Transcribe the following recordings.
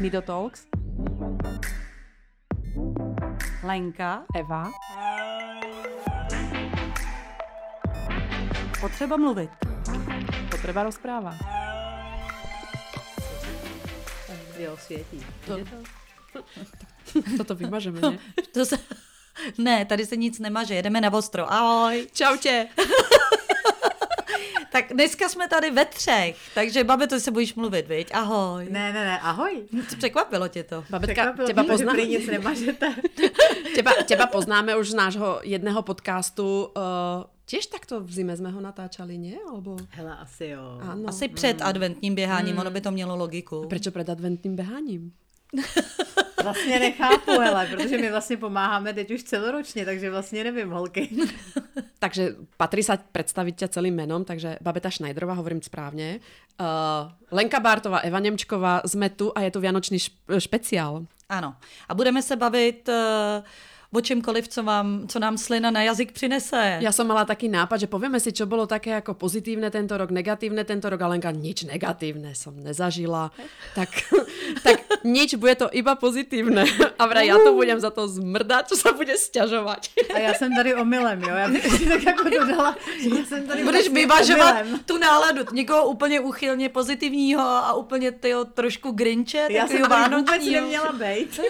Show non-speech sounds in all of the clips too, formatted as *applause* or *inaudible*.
Nido Talks. Lenka. Eva. Potřeba mluvit. Potreba rozpráva. Jo, světí. To- Je to? *laughs* Toto vymažeme, *laughs* ne? To se... Ne, tady se nic nemaže, jedeme na ostro. Ahoj. Čau tě. Tak dneska jsme tady ve třech, takže babi, to se bojíš mluvit, viď? Ahoj. Ne, ne, ne, ahoj. Co překvapilo tě to? Babetka, Překvapilo teba, mě, že pozná... prý nic nemažete. *laughs* teba, teba poznáme už z nášho jedného podcastu. Uh, tiež takto v zime sme ho natáčali, nie? Alebo... Hele, asi jo. Áno. Asi před adventním běháním, ono by to mělo logiku. Prečo pred adventným behaním? *laughs* Vlastně nechápu, hele, protože my vlastně pomáháme teď už celoročně, takže vlastně nevím, holky. *laughs* Takže patrí sa predstaviť ťa celým menom, takže Babeta Schneiderová, hovorím správne. Uh, Lenka Bártová, Eva Nemčková, sme tu a je tu Vianočný šp- špeciál. Ano. A budeme se bavit uh, o čemkoliv, co, vám, co nám slina na jazyk přinese. Ja som mala taký nápad, že povieme si, čo bolo také ako pozitívne tento rok, negatívne tento rok, a Lenka, nič negatívne som nezažila. Tak, *laughs* tak nič, bude to iba pozitívne. A vraj ja to budem za to zmrdať, čo sa bude sťažovať. A já jsem tady omylem, jo, já bych si tak jako dodala, já jsem tady Budeš vlastně vyvažovat omylem. tu náladu, někoho úplně uchylně pozitivního a úplně tyjo, trošku grinče, Já jsem vůbec neměla být.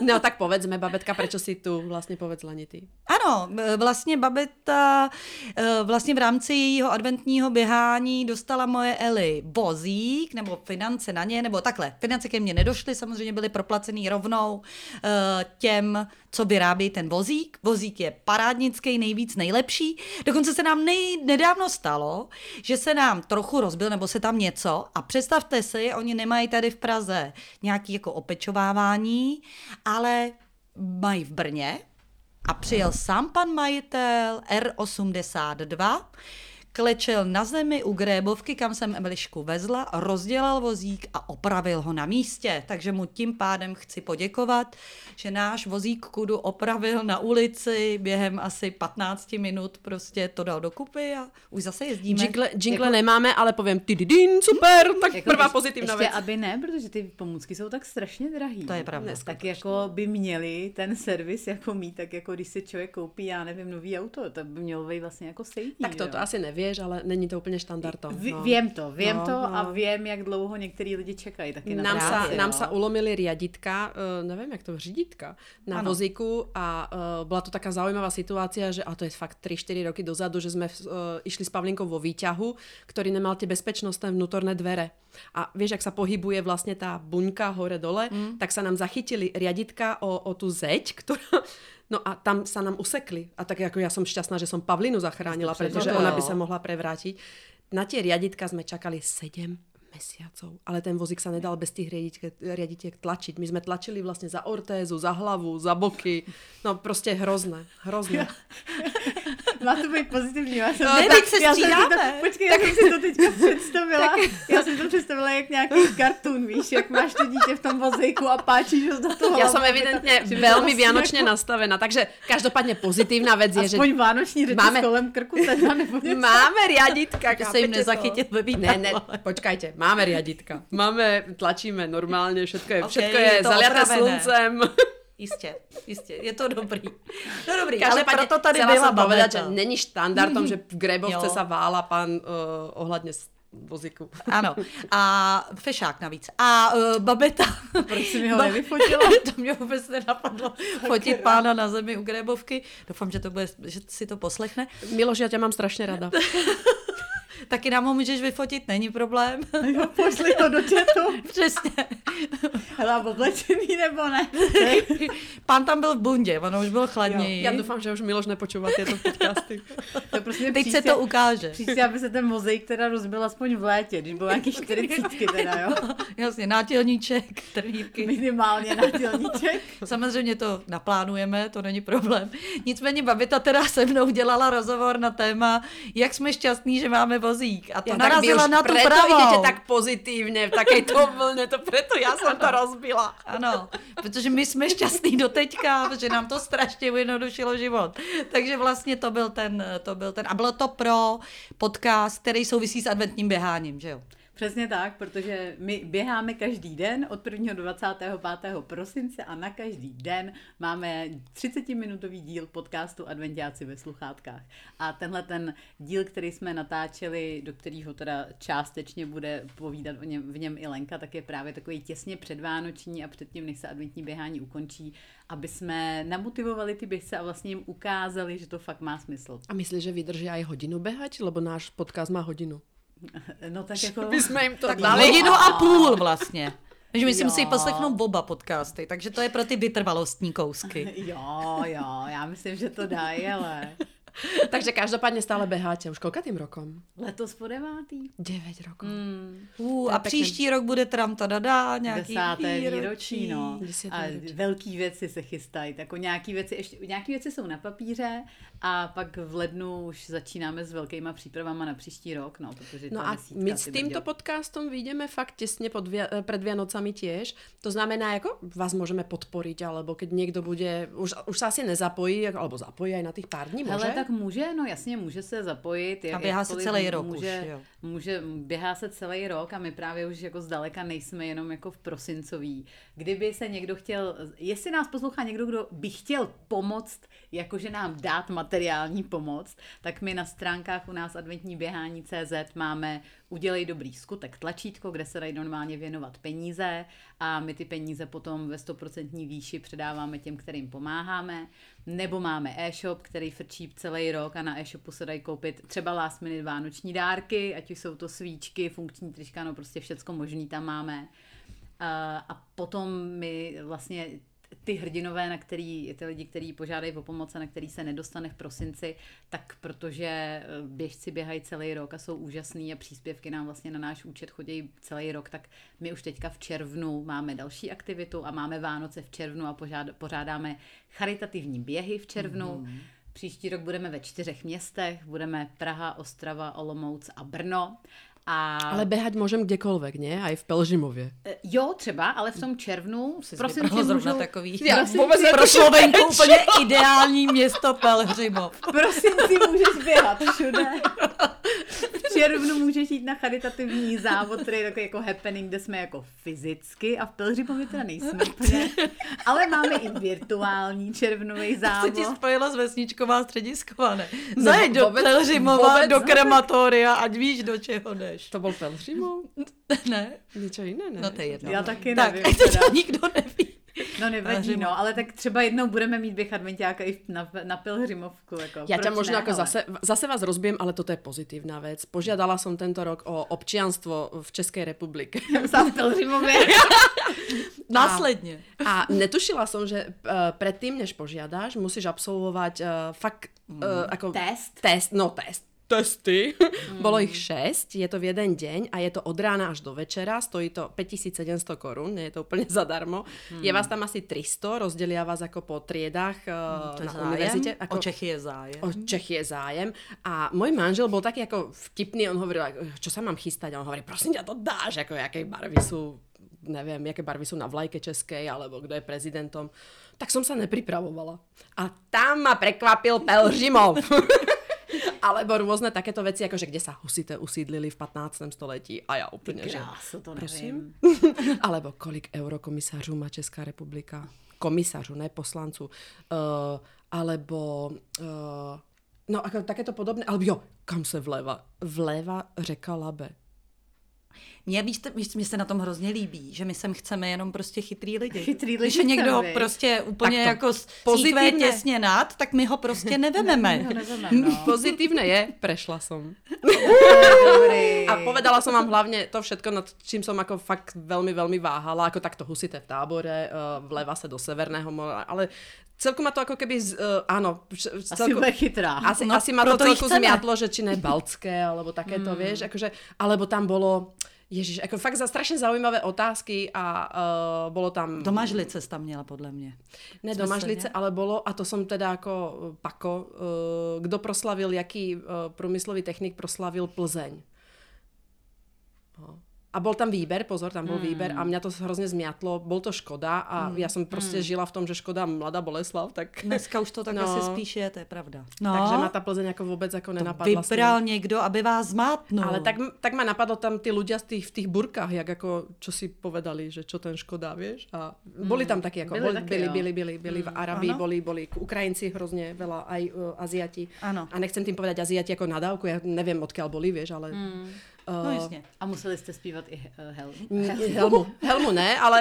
No tak povedzme, babetка, prečo si tu? Vlastne povedz Leni ty. Ano, vlastně Babeta e, vlastně v rámci jejího adventního běhání dostala moje Eli vozík, nebo finance na ně, nebo takhle. Finance ke mně nedošly, samozřejmě byly proplacený rovnou e, těm, co vyrábí ten vozík. Vozík je parádnický, nejvíc nejlepší. Dokonce se nám nej, nedávno stalo, že se nám trochu rozbil, nebo se tam něco a představte si, oni nemají tady v Praze nějaký jako opečovávání, ale mají v Brně a přijel sám pan majitel R82, klečel na zemi u grébovky, kam jsem Emilišku vezla, rozdělal vozík a opravil ho na místě. Takže mu tím pádem chci poděkovat, že náš vozík kudu opravil na ulici během asi 15 minut, prostě to dal dokupy a už zase jezdíme. Jingle, jingle nemáme, ale poviem tididin, super, tak Jako prvá ještě vec. aby ne, protože ty pomůcky jsou tak strašně drahý. To je pravda. Tak jako by měli ten servis jako mít, tak jako když si člověk koupí, já nevím, nový auto, to by mělo být vlastně jako stejný. Tak to, to asi nevieš, ale není to úplne štandardom. No. Vím to, vím No, to a no. vím, jak dlouho některý lidi čekají taky na Nám sa, práci, nám jo. sa ulomili riaditka, uh, neviem, jak to říditka, na Ano. vozíku a uh, bola to taká zaujímavá situácia, že, a to je fakt 3-4 roky dozadu, že sme uh, išli s Pavlinkou vo výťahu, ktorý nemal tie bezpečnostné vnútorné dvere. A vieš, ak sa pohybuje vlastne tá buňka hore-dole, mm. tak sa nám zachytili riaditka o, o tú zeď, *laughs* ktorá... No a tam sa nám usekli. A tak ako ja som šťastná, že som Pavlinu zachránila, pretože to ona jo. by sa mohla prevrátiť. Na tie riaditka sme čakali 7 mesiacov, ale ten vozík sa nedal bez tých riaditiek tlačiť. My sme tlačili vlastne za ortézu, za hlavu, za boky. No prostě hrozné, hrozné. *laughs* *laughs* Má to být pozitivní. Já jsem, Ne, já teď se jsem si to, počkej, já jsem si to teďka *laughs* představila. Já jsem to představila jak nějaký kartun, víš, jak máš to dítě v tom vozejku a páčíš ho do toho. Hlavu, aby evidentne to- že vlastně vianočne jako- nastavená, takže každopádne pozitívna vec je, že Aspoň vánoční řeči Máme- kolem krku teda nebo něco. máme riaditka. To se jim nezachytil ve Ne, ne, počkajte, máme riaditka. Máme, tlačíme normálne, všetko je, Ok, všetko je zaliaté sluncem. Jistě, jistě, je to dobrý. No dobrý, ale proto tady byla povedať, že není štandardom, že v Grebovce sa *laughs* vála pán uh, ohľadne s- vozíku. Ano, a fešák navíc. A uh, babeta... Proč jsi mi ho Ba- nevyfotila? *laughs* to mě vůbec nenapadlo fotit pána na zemi u grébovky. Doufám, že, to bude, že si to poslechne. Miloš, ja ťa mám strašne rada. *laughs* Taky nám ho můžeš vyfotit, není problém. *laughs* Jo, pošli ho do chatu. *laughs* Přesně. Hele, oblečený nebo ne? *laughs* Pán tam byl v bundě, ono už bylo chladněji. Ja dúfam, že už Miloš nepočúva tieto podcasty. To prostě Teď se příště- to ukáže. Příště, aby se ten mozaik teda rozbil aspoň v létě, když bylo nějaký čtyřicítky teda, jo? Jasně, nátělníček, trnívky. Minimálně na tělníček. Samozřejmě to naplánujeme, to není problém. Nicméně babita teda se mnou dělala rozhovor na téma, jak jsme šťastní, že máme vozík. A to Ja, narazila na tu preto pravou. idete tak pozitívne v takejto vlne, to preto ja som to rozbila. Ano, protože my jsme šťastní do teďka, protože nám to strašně ujednodušilo život. Takže vlastně to byl ten, to byl ten, a bylo to pro podcast, který souvisí s adventním běháním, že jo? Přesně tak, protože my běháme každý den od 1. do 25. prosince a na každý den máme 30-minutový díl podcastu Adventiáci ve sluchátkách. A tenhle ten díl, který jsme natáčeli, do kterého teda částečně bude povídat o něm, v něm i Lenka, tak je právě takový těsně předvánoční a předtím, než se adventní běhání ukončí, aby jsme namotivovali ty běžce a vlastně jim ukázali, že to fakt má smysl. A myslíš, že vydrží aj hodinu behať? Lebo náš podcast má hodinu. *laughs* No tak jako... My jsme jim to Tak dali. hodinu a půl vlastně. Takže my si musí poslechnout oba podcasty, takže to je pro ty vytrvalostní kousky. *laughs* Jo, jo, já myslím, že to dají, ale *laughs* Takže každopádně stále beháte. Už koľkatým rokom? letos po devátý. 9 rokov. Mm, Uh, a příští rok bude tram tadada, nějaký desáté výročí. výročí, no. A výročí. velký věci se chystají. Jako nějaký věci, ještě, nějaký věci jsou na papíře a pak v lednu už začínáme s velkýma přípravama na příští rok, no, protože No a my s týmto brďo. podcastom vyjdeme fakt tesne pod via- eh, pred Vianocami tiež. To znamená, ako vás môžeme podporiť, alebo keď niekto bude, už, už sa asi nezapojí, ako- alebo zapojí aj na tých pár dní? Hele, tak může, no jasně, může se zapojit. A běhá se celý rok může, už, jo. Může, běhá se celý rok a my právě už jako zdaleka nejsme jenom jako v prosincový. Kdyby se někdo chtěl, jestli nás poslouchá někdo, kdo by chtěl pomoct, jakože nám dát materiální pomoc, tak my na stránkách u nás adventní běhání CZ máme udělej dobrý skutek tlačítko, kde se dají normálně věnovat peníze a my ty peníze potom ve 100% výši předáváme těm, kterým pomáháme. Nebo máme e-shop, který frčí celý rok a na e-shopu se dají koupit třeba last minute vánoční dárky, ať už jsou to svíčky, funkční trička, no prostě všecko možný tam máme. A, a potom my vlastně ty hrdinové, na který, ty lidi, kteří požádají o pomoc a na který se nedostane v prosinci, tak protože eh, běžci běhají celý rok a jsou úžasný a příspěvky nám vlastně na náš účet chodí celý rok, tak my už teďka v červnu máme další aktivitu a máme Vánoce v červnu a požád, pořádáme charitativní běhy v červnu. Mm. Příští rok budeme ve čtyřech městech, budeme Praha, Ostrava, Olomouc a Brno. A... Ale behať môžem kdekoľvek, nie? Aj v Pelžimově. E, Jo, třeba, ale v tom červnu, Jsi prosím vybrala tě, zrovna můžu, takový Já prosím vůbec tě, pro Slovenku úplně ideální město Pelhřimov. prosím si můžeš běhat všude. *laughs* V červnu můžeš jít na charitativní závod, který je takový jako happening, kde jsme jako fyzicky a v Pelřimově teda nejsme úplně, ale máme i virtuální červnový *laughs* Se závod. ti spojila s vesničková středisková, ne? Zajeď do vůbec- Pelhřimova, vůbec do krematoria, ať víš, do čeho jdeš. To bol Pelžimov? *laughs* Ne? Niečo iné, ne? No to je jedno. Já taky tak, nevím. *laughs* to teda. nikdo neví. No nevadí, no, ale tak třeba jednou budeme mít běh adventiáka i na, na Pelhřimovku. Jako, Ja ťa proč možno ne, ako ale- zase, zase vás rozbijem, ale toto je pozitívna vec. Požiadala som tento rok o občianstvo v Českej republike. Sám *laughs* v Pelhřimově. *laughs* Následně. A netušila som, že uh, predtým, než požiadaš, musíš absolvovať uh, fakt uh, ako... Test? Test, no test. Testy. *laughs* Bolo ich 6, je to v jeden deň a je to od rána až do večera, stojí to 5700 korún, nie je to úplne *laughs* zadarmo. Je vás tam asi 300, rozdelia vás ako po triedách uh, To je na zájem. univerzite. O Čechy je zájem. O Čechy je zájem. A môj manžel bol taký ako vtipný, on hovoril, ako, čo sa mám chystať? A on hovorí, prosím ťa, to dáš, ako jaké barvy sú, neviem, jaké barvy sú na vlajke českej, alebo kto je prezidentom. Tak som sa nepripravovala. A tam ma prekvapil Pelžimov. *laughs* Alebo rôzne takéto veci, akože kde sa husité usídlili v 15. století. A ja úplne, že... Krásu, to Prosím? nevím. *laughs* Alebo kolik eurokomisářů má Česká republika? Komisařů, ne poslanců. Uh, alebo... Uh, no, ako takéto podobné. Alebo jo, kam se vléva? Vléva řeka Labe. Mně, víš, víš, mně se na tom hrozně líbí, že my sem chceme jenom prostě chytrý lidi. Chytrý Když lidi je někdo viď? prostě úplně Tak jako pozitivně. těsně nad, tak my ho prostě nevememe. *laughs* No, *laughs* neveme, no. Pozitívne je, prešla som. Dobrý. A povedala som vám hlavne to všetko, nad čím som ako fakt veľmi, veľmi váhala, ako takto husité v tábore, uh, vleva sa do Severného mora, ale celku ma to ako keby, z, uh, áno, vš- Asi celku, bude chytrá. Asi, No, asi ma to celku chceme. zmiatlo, že či ne Baltské, alebo takéto, mm. vieš, akože, alebo tam bolo, ježiš, ako fakt za strašne zaujímavé otázky a uh, bolo tam... Do Mažlice jsi tam měla, podle mě. Ne Jsme do se Mažlice, ale bolo, a to som teda ako uh, Pako, uh, kdo proslavil, jaký uh, průmyslový technik proslavil Plzeň. No. A bol tam výber, pozor, tam bol výber a mňa to hrozně zmiatlo, bol to Škoda a já jsem prostě žila v tom, že Škoda Mladá Boleslav, tak... Dneska už to tak *laughs* No. asi spíš je, to je pravda. No, Takže ma ta Plzeň jako vůbec jako nenapadla. tím. vybral někdo, aby vás zmátnul. Ale tak, tak ma napadlo tam tí ľudia z tých, v tých burkách, jak ako, čo si povedali, že čo ten Škoda, vieš? A boli tam takí, ako, Byli boli, taky, byli, byli, byli, byli v Arabii, Ano. boli, boli Ukrajinci hrozne veľa, aj uh, Aziati. Ano. A nechcem tým povedať Aziati ako nadávku, ja neviem, odkiaľ boli, vieš, ale... No jasně. A museli jste zpívat i uh, Helm. Mm, Helmu, Helmu ne, ale...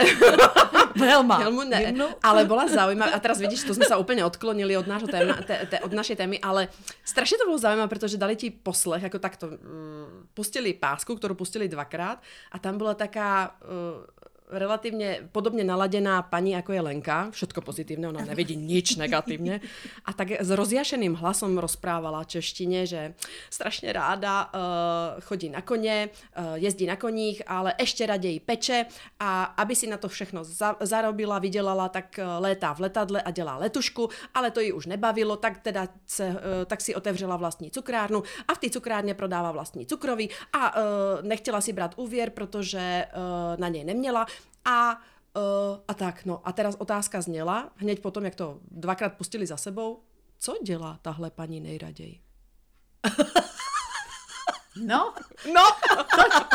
*laughs* Helma. Helmu ne, Hymnu? ale bola zaujímavá. A teraz vidíš, to sme sa úplne odklonili od, nášho téma, te, te, od našej témy, ale strašne to bolo zaujímavé, pretože dali ti poslech, ako takto, mm, pustili pásku, ktorú pustili dvakrát a tam bola taká uh, relatívne podobne naladená pani, ako je Lenka, všetko pozitívne, ona nevidí nič negatívne. A tak s rozjašeným hlasom rozprávala češtine, že strašne ráda uh, chodí na kone, uh, jezdí na koních, ale ešte raději peče a aby si na to všechno za, zarobila, vydělala, tak uh, létá v letadle a dělá letušku, ale to ji už nebavilo, tak teda se, uh, tak si otevřela vlastní cukrárnu a v té cukrárně prodává vlastní cukroví a uh, nechtěla si brát úvěr, protože uh, na něj neměla a Uh, a tak, no. A teraz otázka zněla, hneď potom, jak to dvakrát pustili za sebou, co dělá tahle paní nejraději? *laughs* No, No!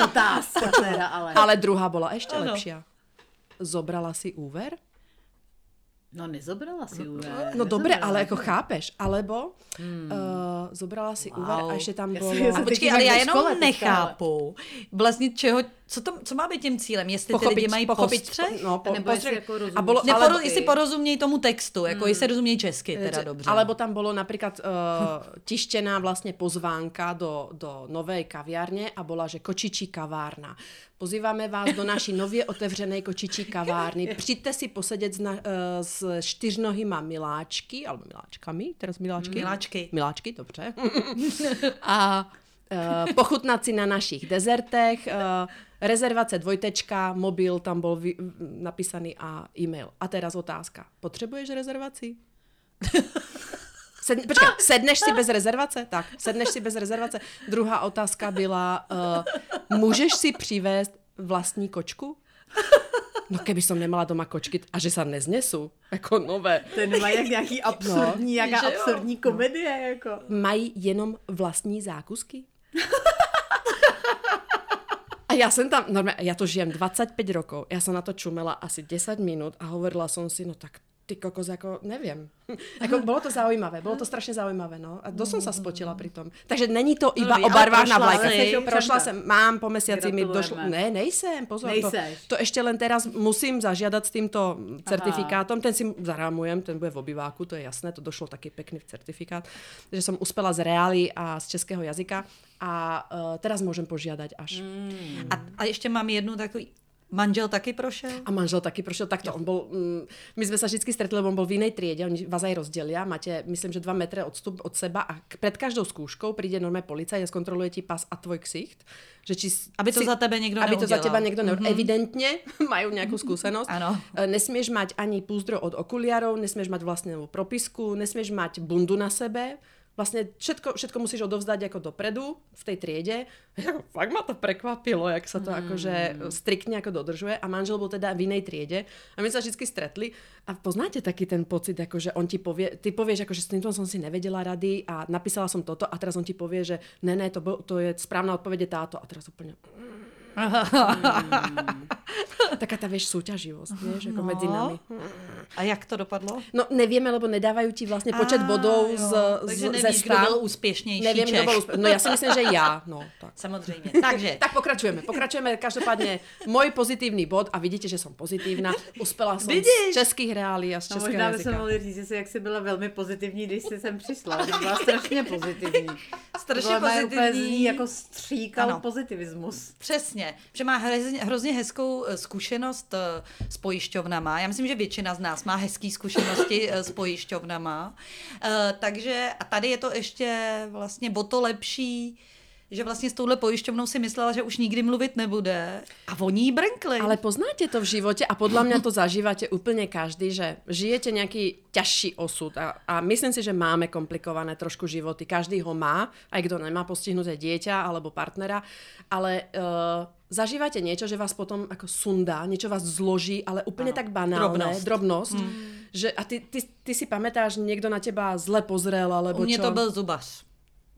otázka teda, ale. Ale druhá byla ještě Ano. lepší. Zobrala si úver? No nezobrala si úvěr. No dobré, nezobrala. ale jako chápeš, alebo hmm. uh, zobrala si Wow. úver a ještě tam bylo... já počkej, ale já ve jenom nechápu, vlastně čeho, co, to, co má být tím cílem, jestli ty lidi mají postřeh? no, po, Nebo postřeh, jako rozumíš. a bolo, Neporo, alebo, jestli porozumějí tomu textu, jako jestli rozumějí česky, teda dobře. Alebo tam bolo napríklad uh, tištená vlastne pozvánka do, do novej kaviárne a bola, že kočičí kavárna. Pozýváme vás do naší nově otevřené kočičí *laughs* kavárny. Přijďte si posedět s, na, uh, s čtyřnohýma miláčky, alebo miláčkami, teraz miláčky? Miláčky. Miláčky, dobře. *laughs* a uh, pochutnat si na našich dezertech, uh, rezervace dvojtečka, mobil, tam bol vy, napísaný a e-mail. A teraz otázka. Potřebuješ rezervaci? Sedne, počkej, sedneš si bez rezervace? Tak, sedneš si bez rezervace. Druhá otázka byla, uh, můžeš si přivést vlastní kočku? No keby som nemala doma kočky a že sa neznesu, jako nové. Ten má jak nějaký absurdní, no, jaká absurdní komedie, jako. Mají jenom vlastní zákusky? A já jsem tam, normálně, já to žijem 25 rokov, já jsem na to čumela asi 10 minut a hovorila som si, no tak ty kokos, jako nevím. *laughs* jako bylo to zaujímavé, bylo to strašně zaujímavé, no. A dosť som sa spotila pri tom. Takže není to iba dobrý, o ale barvách na prošla jsem, mám po mesiaci mi došlo, ne, nejsem, pozor, to, Nejseš. to ještě len teraz musím zažiadat s týmto certifikátom, ten si zarámujem, ten bude v obyváku, to je jasné, to došlo taky pekný certifikát, že som uspela z reály a z českého jazyka a uh, teraz môžem požiadať až. Mm. A, a ještě mám jednu takový, manžel taky prošel? A manžel taky prošel takto. On bol, mm, my sme sa vždy stretli, lebo on bol v inej triede, oni vás aj rozdelia, máte, myslím, že dva metre odstup od seba a k- pred každou skúškou príde normálne policajt a skontroluje ti pas a tvoj ksicht. Že či, Aby to si, za tebe někdo Aby to za neudělal. teba niekto ne... Mm-hmm. Evidentne *laughs* majú nejakú skúsenosť. Ano. E, Nesmieš mať ani púzdro od okuliarov, nesmieš mať vlastnú propisku, nesmieš mať bundu na sebe. Vlastne všetko, všetko musíš odovzdať ako dopredu v tej triede. Jako, *laughs* fakt ma to prekvapilo, jak sa to Hmm. akože striktne ako dodržuje. A manžel bol teda v inej triede. A my sa vždy stretli. A poznáte taký ten pocit, akože on ti povie, ty povieš, akože s týmto som si nevedela rady a napísala som toto a teraz on ti povie, že ne, ne, to, bol, to je správna odpoveď je táto. A teraz úplne... *laughs* Taká tá, vieš, súťaživosť, vieš, ako medzi nami. A jak to dopadlo? No nevieme, lebo nedávajú ti vlastne počet Á, bodov jo. z, Takže z, nevíš, ze kdo stran. byl úspěšnější Neviem, kdo Čech. bol úspe... No ja si myslím, že ja. No, tak. Samozřejmě. *laughs* Takže, Tak pokračujeme, pokračujeme. Každopádně můj pozitivní bod a vidíte, že jsem pozitivná. Uspela jsem Vidíš? z českých reálí a z No českého možná jazyka. bychom mohli říct, že jsi, jak jsi byla velmi pozitivní, když jsi sem přišla. Že byla strašně pozitivní. *laughs* strašně Byla úplně pozitivní. zní jako stříkal Ano. pozitivismus. Přesně, že má hrozně, hrozně hezkou eh, zkušenost eh, s pojišťovnama. Já myslím, že většina z nás má hezké zkušenosti eh, s pojišťovnama. Takže a tady je to ještě vlastně o to lepší, že vlastně s touhle pojišťovnou si myslela, že už nikdy mluvit nebude. A oni jí brnkli. Ale poznáte to v živote a podľa mňa to zažívate úplne každý, že žijete nejaký ťažší osud a, a myslím si, že máme komplikované trošku životy. Každý ho má, aj kto nemá postihnuté dieťa alebo partnera, ale uh, zažívate niečo, že vás potom ako sundá, niečo vás zloží, ale úplne Áno. tak banálne, Drobnosť. drobnosť, že a ty, ty, ty si pamätáš, niekto na teba zle pozrel, alebo U mě čo? to byl zubař.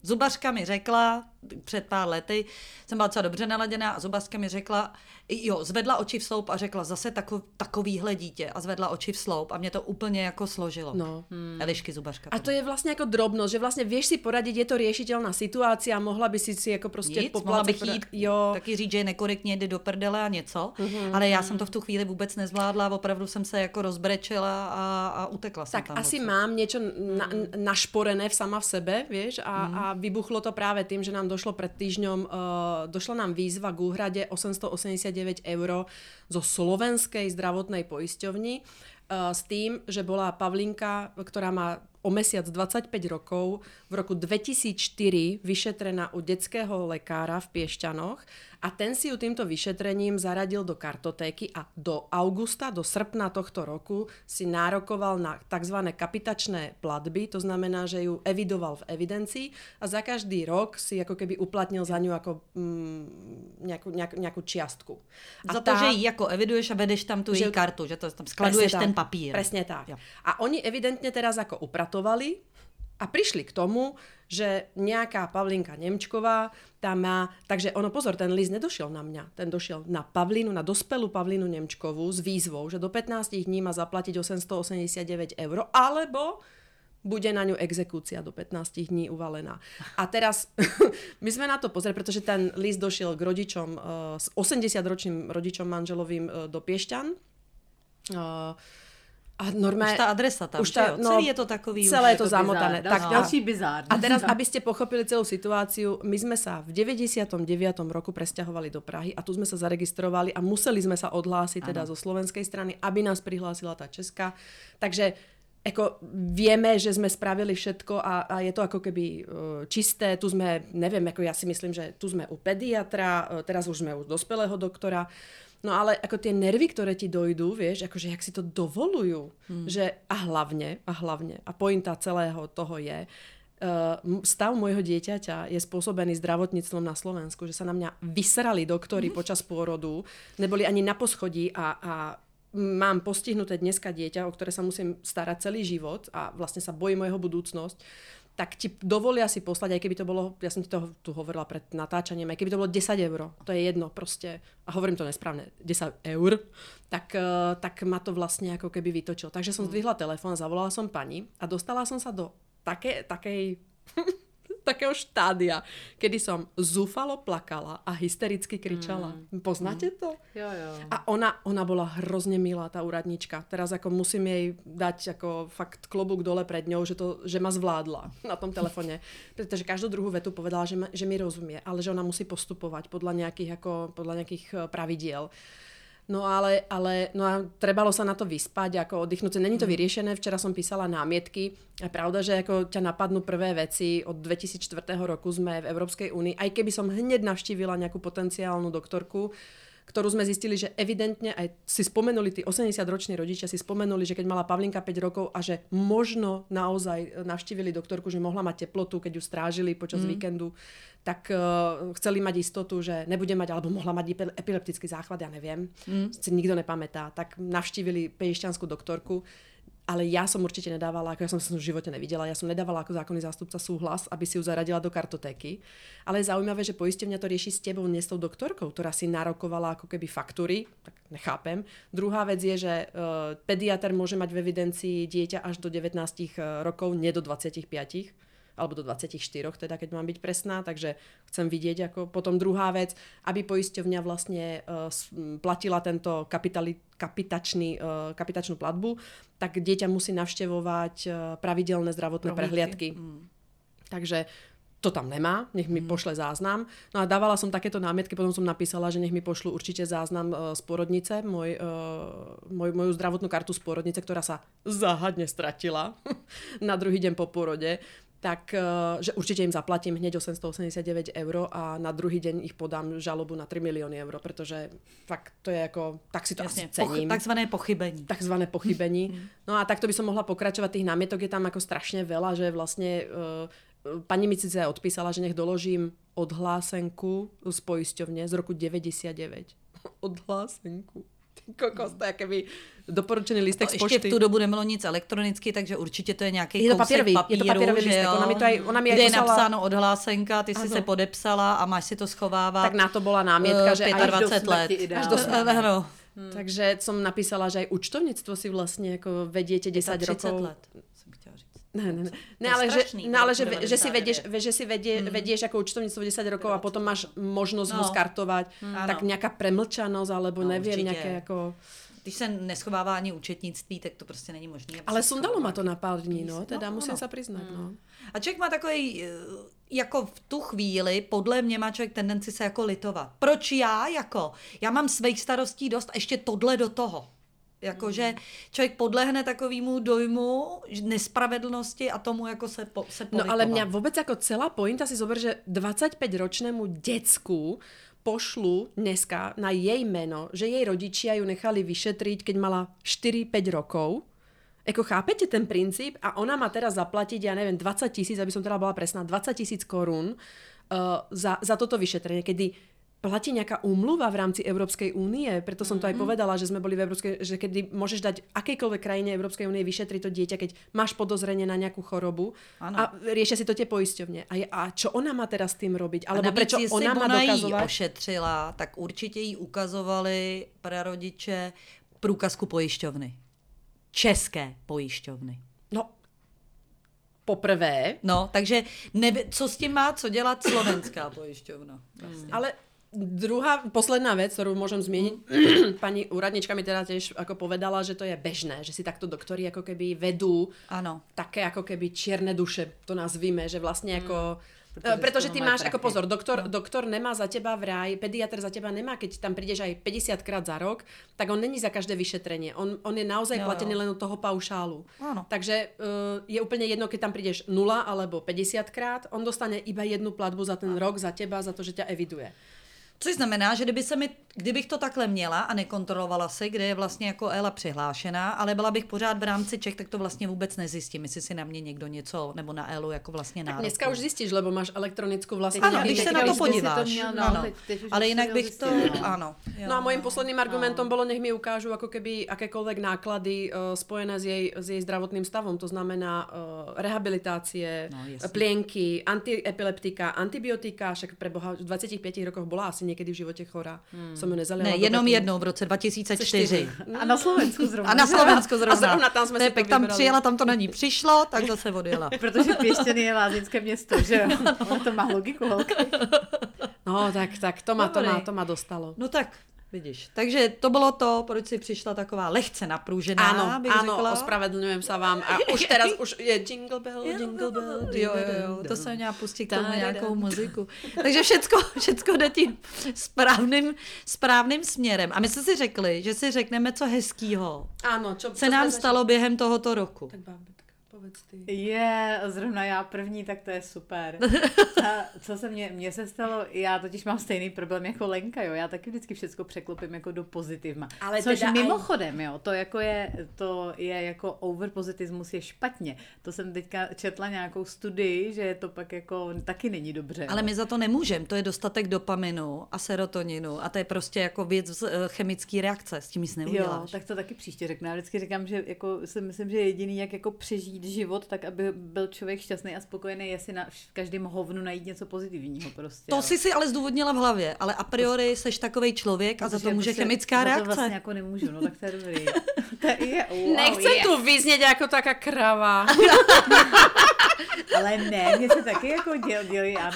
Zubařka mi řekla, před pár lety jsem byla docela dobře naladěná a zubařka mi řekla, jo, zvedla oči v sloup a řekla zase tako, takovýhle dítě a zvedla oči v sloup a mě to úplně jako složilo. No. Hmm. Elišky zubařka. A to je vlastne ako drobnosť, že vlastne vieš si poradiť, je to riešiteľná situácia, mohla by si si ako prostě Nic, mohla bych jít jo, taky říct, že je nekorektně jde do prdele a něco, Mhm, ale já jsem to v tu chvíli vůbec nezvládla, opravdu jsem se jako rozbrečela a, a utekla jsem tak tam. asi odsud. mám niečo na, našporené v sama v sebe, vieš, a, Mhm. a vybuchlo to práve tým, že nám došlo pred týždňom, uh, došla nám výzva k úhrade 889 eur zo slovenskej zdravotnej poisťovni uh, s tým, že bola Pavlinka, ktorá má o mesiac 25 rokov, v roku 2004 vyšetrená u detského lekára v Piešťanoch a ten si ju týmto vyšetrením zaradil do kartotéky a do augusta, do srpna tohto roku si nárokoval na tzv. kapitačné platby, to znamená, že ju evidoval v evidencii a za každý rok si ako keby uplatnil za ňu ako mm, nejakú, nejakú, nejakú čiastku. A Za to, že ji jako eviduješ a vedeš tam tu Že- její kartu, že to tam skladuješ Presne ten tak, papír. Presne tak. Jo. A oni evidentne teraz ako upratovali a prišli k tomu, že nejaká Pavlinka Nemčková tam má, takže ono pozor, ten list nedošiel na mňa, ten došiel na Pavlínu, na dospelú Pavlínu Nemčkovú s výzvou, že do 15 dní má zaplatiť 889 eur, alebo bude na ňu exekúcia do 15 dní uvalená. A teraz *laughs* my sme na to pozreli, pretože ten list došiel k rodičom, eh, s 80-ročným rodičom manželovým eh, do Piešťan. Eh, A normálne... Už ta adresa tam, už že ta, jo? no, Celý je to takový už Celé je to jako zamotané. bizár. Tak, Další- a- další bizár. A teraz, aby ste pochopili celú situáciu, my sme sa v 99. roku presťahovali do Prahy a tu sme sa zaregistrovali a museli sme sa odhlásiť teda zo slovenskej strany, aby nás prihlásila tá česká. Takže Eko, vieme, že sme spravili všetko a, a je to ako keby uh, čisté. Tu sme, neviem, ako ja si myslím, že tu sme u pediatra, uh, teraz už sme u dospelého doktora. No ale ako tie nervy, ktoré ti dojdú, vieš, akože jak si to dovolujú. Hmm. Že, a hlavne, a hlavne, a pointa celého toho je, Uh, stav môjho dieťaťa je spôsobený zdravotníctvom na Slovensku, že sa na mňa vysrali doktori počas pôrodu, neboli ani na poschodí a, a mám postihnuté dneska dieťa, o ktoré sa musím starať celý život a vlastne sa bojím o jeho budúcnosť, tak ti dovolia si poslať, aj keby to bolo, ja som ti to tu hovorila pred natáčaním, aj keby to bolo 10 eur, to je jedno proste, a hovorím to nesprávne, 10 eur, tak, eh, tak ma to vlastne ako keby vytočilo. Takže som zdvihla telefón, zavolala som pani a dostala som sa do také, takej *laughs* takého štádia, kedy som zúfalo plakala a hystericky kričala. Mm. Poznáte to? Jo, jo. A ona, ona bola hrozne milá, tá úradnička. Teraz ako musím jej dať ako fakt klobúk dole pred ňou, že, to, že ma zvládla *laughs* na tom telefone. Pretože každú druhú vetu povedala, že, ma, že mi rozumie, ale že ona musí postupovať podľa nejakých, ako, podľa nejakých eh, pravidiel. No ale, ale no a trebalo sa na to vyspať, ako oddychnúť. Není to vyriešené, včera som písala námietky. A pravda, že ako ťa napadnú prvé veci. Od 2004 roku sme v Európskej únii. Aj keby som hneď navštívila nejakú potenciálnu doktorku, ktorú sme zistili, že evidentne aj si spomenuli, tí 80-roční rodičia si spomenuli, že keď mala Pavlinka 5 rokov a že možno naozaj navštívili doktorku, že mohla mať teplotu, keď ju strážili počas mm. víkendu, tak uh, chceli mať istotu, že nebude mať, alebo mohla mať epi- epileptický záchvat, ja neviem, mm. si nikto nepamätá. Tak navštívili pejšťanskú doktorku, ale ja som určite nedávala, ako ja som sa v živote nevidela, ja som nedávala ako zákonný zástupca súhlas, aby si ju zaradila do kartotéky. Ale je zaujímavé, že poistevňa to rieši s tebou, nie s tou doktorkou, ktorá si narokovala ako keby faktúry, tak nechápem. Druhá vec je, že uh, pediatr môže mať v evidencii dieťa až do 19 rokov, nie do 25 alebo do 24, teda keď mám byť presná, takže chcem vidieť ako potom druhá vec, aby poisťovňa vlastne uh, platila tento kapitali, kapitačný, uh, kapitačnú platbu, tak dieťa musí navštevovať uh, pravidelné zdravotné Prohlídky. prehliadky. Takže to tam nemá, nech mi pošle záznam. No a dávala som takéto námietky, potom som napísala, že nech mi pošlu určite záznam z porodnice, môj, môj, moju zdravotnú kartu z porodnice, ktorá sa záhadne stratila *laughs* na druhý deň po porode tak e, že určite im zaplatím hneď 889 eur a na druhý deň ich podám žalobu na 3 milióny eur, pretože fakt to je ako, tak si to Jasně, asi cením poch- takzvané pochybení. takzvané pochybení. No a takto by som mohla pokračovať. Tých námietok je tam ako strašne veľa, že vlastne uh, pani mi síce odpísala, že nech doložím odhlásenku z poisťovně z roku 99. *laughs* odhlásenku. Ty kokos, to je jakoby doporučený lístek To z ještě pošty. v tu dobu nebylo nic elektronicky, takže určitě to je nějaký Je to kousek papírový, je to papíru, papírový že lístek. Ona mi to aj- ona mi aj kde je poslala- napsáno odhlásenka, ty jsi Ano. se podepsala a máš si to schovávat. Tak na to bola námietka, eh, že aj 25 do let. ideálne. Až do smrti. Ano. Takže som napísala, že aj účtovníctvo si vlastne ako vediete 10 30 rokov. let, jsem. Ne, ne, ne. ne ale, že, strašný, ne, ale že, že si 99. vedieš, že si vedie, vedieš ako účtovníctvo 10 rokov a potom máš možnosť ho No. skartovať, tak Áno. nejaká premlčanosť, alebo No, neviem, určite. nejaké ako... Když se neschovává ani účetnictví, tak to prostě není možné. Ale se sundalo ma to na pár dní, no, peníze. teda No, musím ano. sa priznať, no. A člověk má takový, jako v tu chvíli, podle mě má člověk tendenci se jako litovat. Proč já jako? Já mám svých starostí dost a ještě tohle do toho. Jakože člověk podlehne takovému dojmu nespravedlnosti a tomu jako se, po, se No ale politovat. mňa vôbec ako celá pointa si zober, že 25-ročnému decku pošlu dneska na jej meno, že jej rodičia ju nechali vyšetriť, keď mala 4-5 rokov. Eko chápete ten princíp? A ona má teraz zaplatiť, ja neviem, 20 tisíc, aby som teda bola presná, 20 tisíc korún uh, za, za toto vyšetrenie, kedy platí nejaká úmluva v rámci Európskej únie, preto som to aj povedala, že sme boli v Európskej, že kedy môžeš dať akejkoľvek krajine Európskej únie vyšetriť to dieťa, keď máš podozrenie na nejakú chorobu Áno. a riešia si to tie poisťovne. A, je, a čo ona má teraz s tým robiť? Alebo prečo ona má dokazovať? ošetřila, tak určitě jí ukazovali prarodiče průkazku pojišťovny. České pojišťovny. No, poprvé, No, takže nevi, co s tím má co dělat slovenská pojišťovna? ale druhá, posledná vec, ktorú môžem zmieniť, *clears throat* pani úradnička mi teda tiež ako povedala, že to je bežné, že si takto doktori ako keby vedú Ano. také ako keby čierne duše, to nazvíme, že vlastne ako... Pretože Pretože, pretože z toho ty máš, ako prachy. pozor, doktor, no. doktor nemá za teba vraj, pediatr za teba nemá, keď tam prídeš aj 50 krát za rok, tak on není za každé vyšetrenie. On, on je naozaj Jo, platený jo. len od toho paušálu. Áno. Takže uh, je úplne jedno, keď tam prídeš 0 alebo 50 krát, on dostane iba jednu platbu za ten rok, za teba, za to, že ťa eviduje. Což znamená, že kdyby se mi, kdybych to takhle měla a nekontrolovala si, kde je vlastně jako Ela přihlášená, ale byla bych pořád v rámci Čech, tak to vlastně vůbec nezjistím, jestli si na mě někdo něco, nebo na Elu jako vlastně Tak nárokuje. dneska už zistíš, lebo máš elektronickú vlastne Ano, když se na to říct, jestli to podíváš. měl, no, ano. teď- teď ale jinak to bych to, zjistila, no. ano. Jo. No a môjim posledným argumentom bolo, nech mi ukážu ako keby akékoľvek náklady uh, spojené s jej, s jej zdravotným stavom. To znamená uh, rehabilitácie, No, no, plienky, antiepileptika, antibiotika, však pre Boha v 25 rokoch bola asi niekedy v živote chorá. Hmm. Som ju nezaliala. Ne, jenom betonu. jednou v roce 2004. A na Slovensku zrovna. A na Slovensku *laughs* zrovna. A zrovna tam jsme si to pek, tam přijela, tam to na ní přišlo, tak zase odjela. *laughs* Protože Pěštěny je lázeňské město, že jo? No, *laughs* to má logiku, holky. No, tak, tak to ma, to, ma, to ma dostalo. No tak, vidíš. Takže to bylo to, proč si přišla taková lehce napružená, Áno, bych áno, řekla. ospravedlňujem sa vám. A už teraz už je jingle bell, jingle bell. Jo, jo, jo, to jsem měla pustit k tomu nějakou muziku. Takže všecko, všecko jde tím správným, správným směrem. A my jsme si řekli, že si řekneme, co hezkýho Áno, čo, se nám stalo během tohoto roku. Tak povedz ty. Je, zrovna já první, tak to je super. *laughs* A co se mě, mně se stalo, já totiž mám stejný problém jako Lenka, jo, já taky vždycky všechno překlopím jako do pozitivma. Ale Což teda aj- mimochodem, jo, to jako je, to je jako overpozitismus je špatně. To jsem teďka četla nějakou studii, že to pak jako taky není dobře. Ale jo. my za to nemůžeme, to je dostatek dopaminu a serotoninu a to je prostě jako věc z eh, chemické reakce, s tím nic Jo, neuděláš. tak to taky příště řeknu. Já vždycky říkám, že jako si myslím, že jediný, jak jako přežít život, tak aby byl člověk šťastný a spokojený, je si na v každém hovnu najít něco pozitivního prostě. To jo. si si ale zdůvodnila v hlavě, ale a priori seš takový člověk a za to může prostě chemická za to reakce. vlastně jako nemůžu, no tak to je dobrý. *laughs* to je, wow, Nechcem yes. tu vyznieť ako taká krava. *laughs* Ale ne, mě se taky jako děl, děli a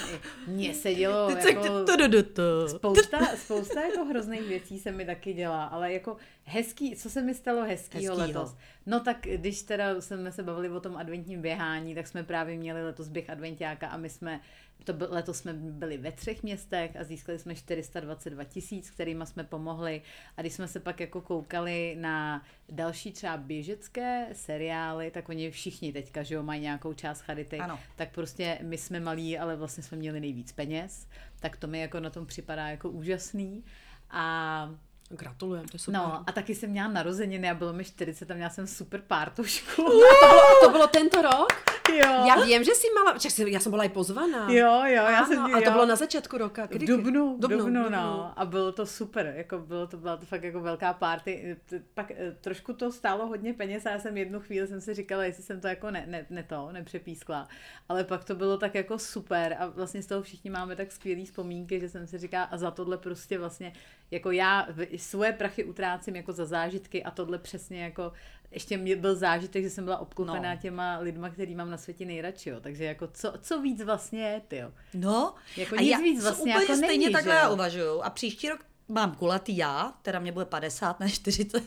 mně se dělo jako... tu- tu- tu. Spousta, spousta jako hrozných věcí se mi taky dělá, ale jako hezký, co se mi stalo hezkýho, Hezkýho. letos? No tak když teda jsme se bavili o tom adventním běhání, tak jsme právě měli letos běh adventiáka a my jsme, to byl, letos jsme byli ve třech městech a získali jsme 422 tisíc, kterýma jsme pomohli a když jsme se pak jako koukali na další třeba běžecké seriály, tak oni všichni teďka, že jo, mají nějakou část charity, Ano. tak prostě my jsme malí, ale vlastně jsme měli nejvíc peněz, tak to mi jako na tom připadá jako úžasný. A Gratulujem, to je super. no, a taky jsem měla narozeniny a bylo mi 40 a měla jsem super pártušku. To to bylo tento rok? Jo. Já vím, že jsi mala, čak, já jsem byla i pozvaná. Jo, jo, já Ano, jsem a to jo. bylo na začátku roka. Kdy, Dubnu, v Dubnu, Dubnu, Dubnu. no. A bylo to super, jako bylo to, byla to fakt jako velká party. Pak eh, trošku to stálo hodně peněz a já jsem jednu chvíli jsem si říkala, jestli jsem to jako ne, ne, ne to, nepřepískla. Ale pak to bylo tak jako super a vlastně z toho všichni máme tak skvělý vzpomínky, že jsem si říkala a za tohle prostě vlastně, jako já svoje prachy utrácím jako za zážitky a tohle přesně jako ještě mě byl zážitek, že jsem byla obklopená No. těma lidma, který mám na světě nejradši, jo. Takže jako co, co víc vlastně je, ty jo. No, Jako a nic já víc vlastně úplně jako stejně není, takhle já uvažuju. A příští rok mám kulatý já, teda mě bude 50, ne 40,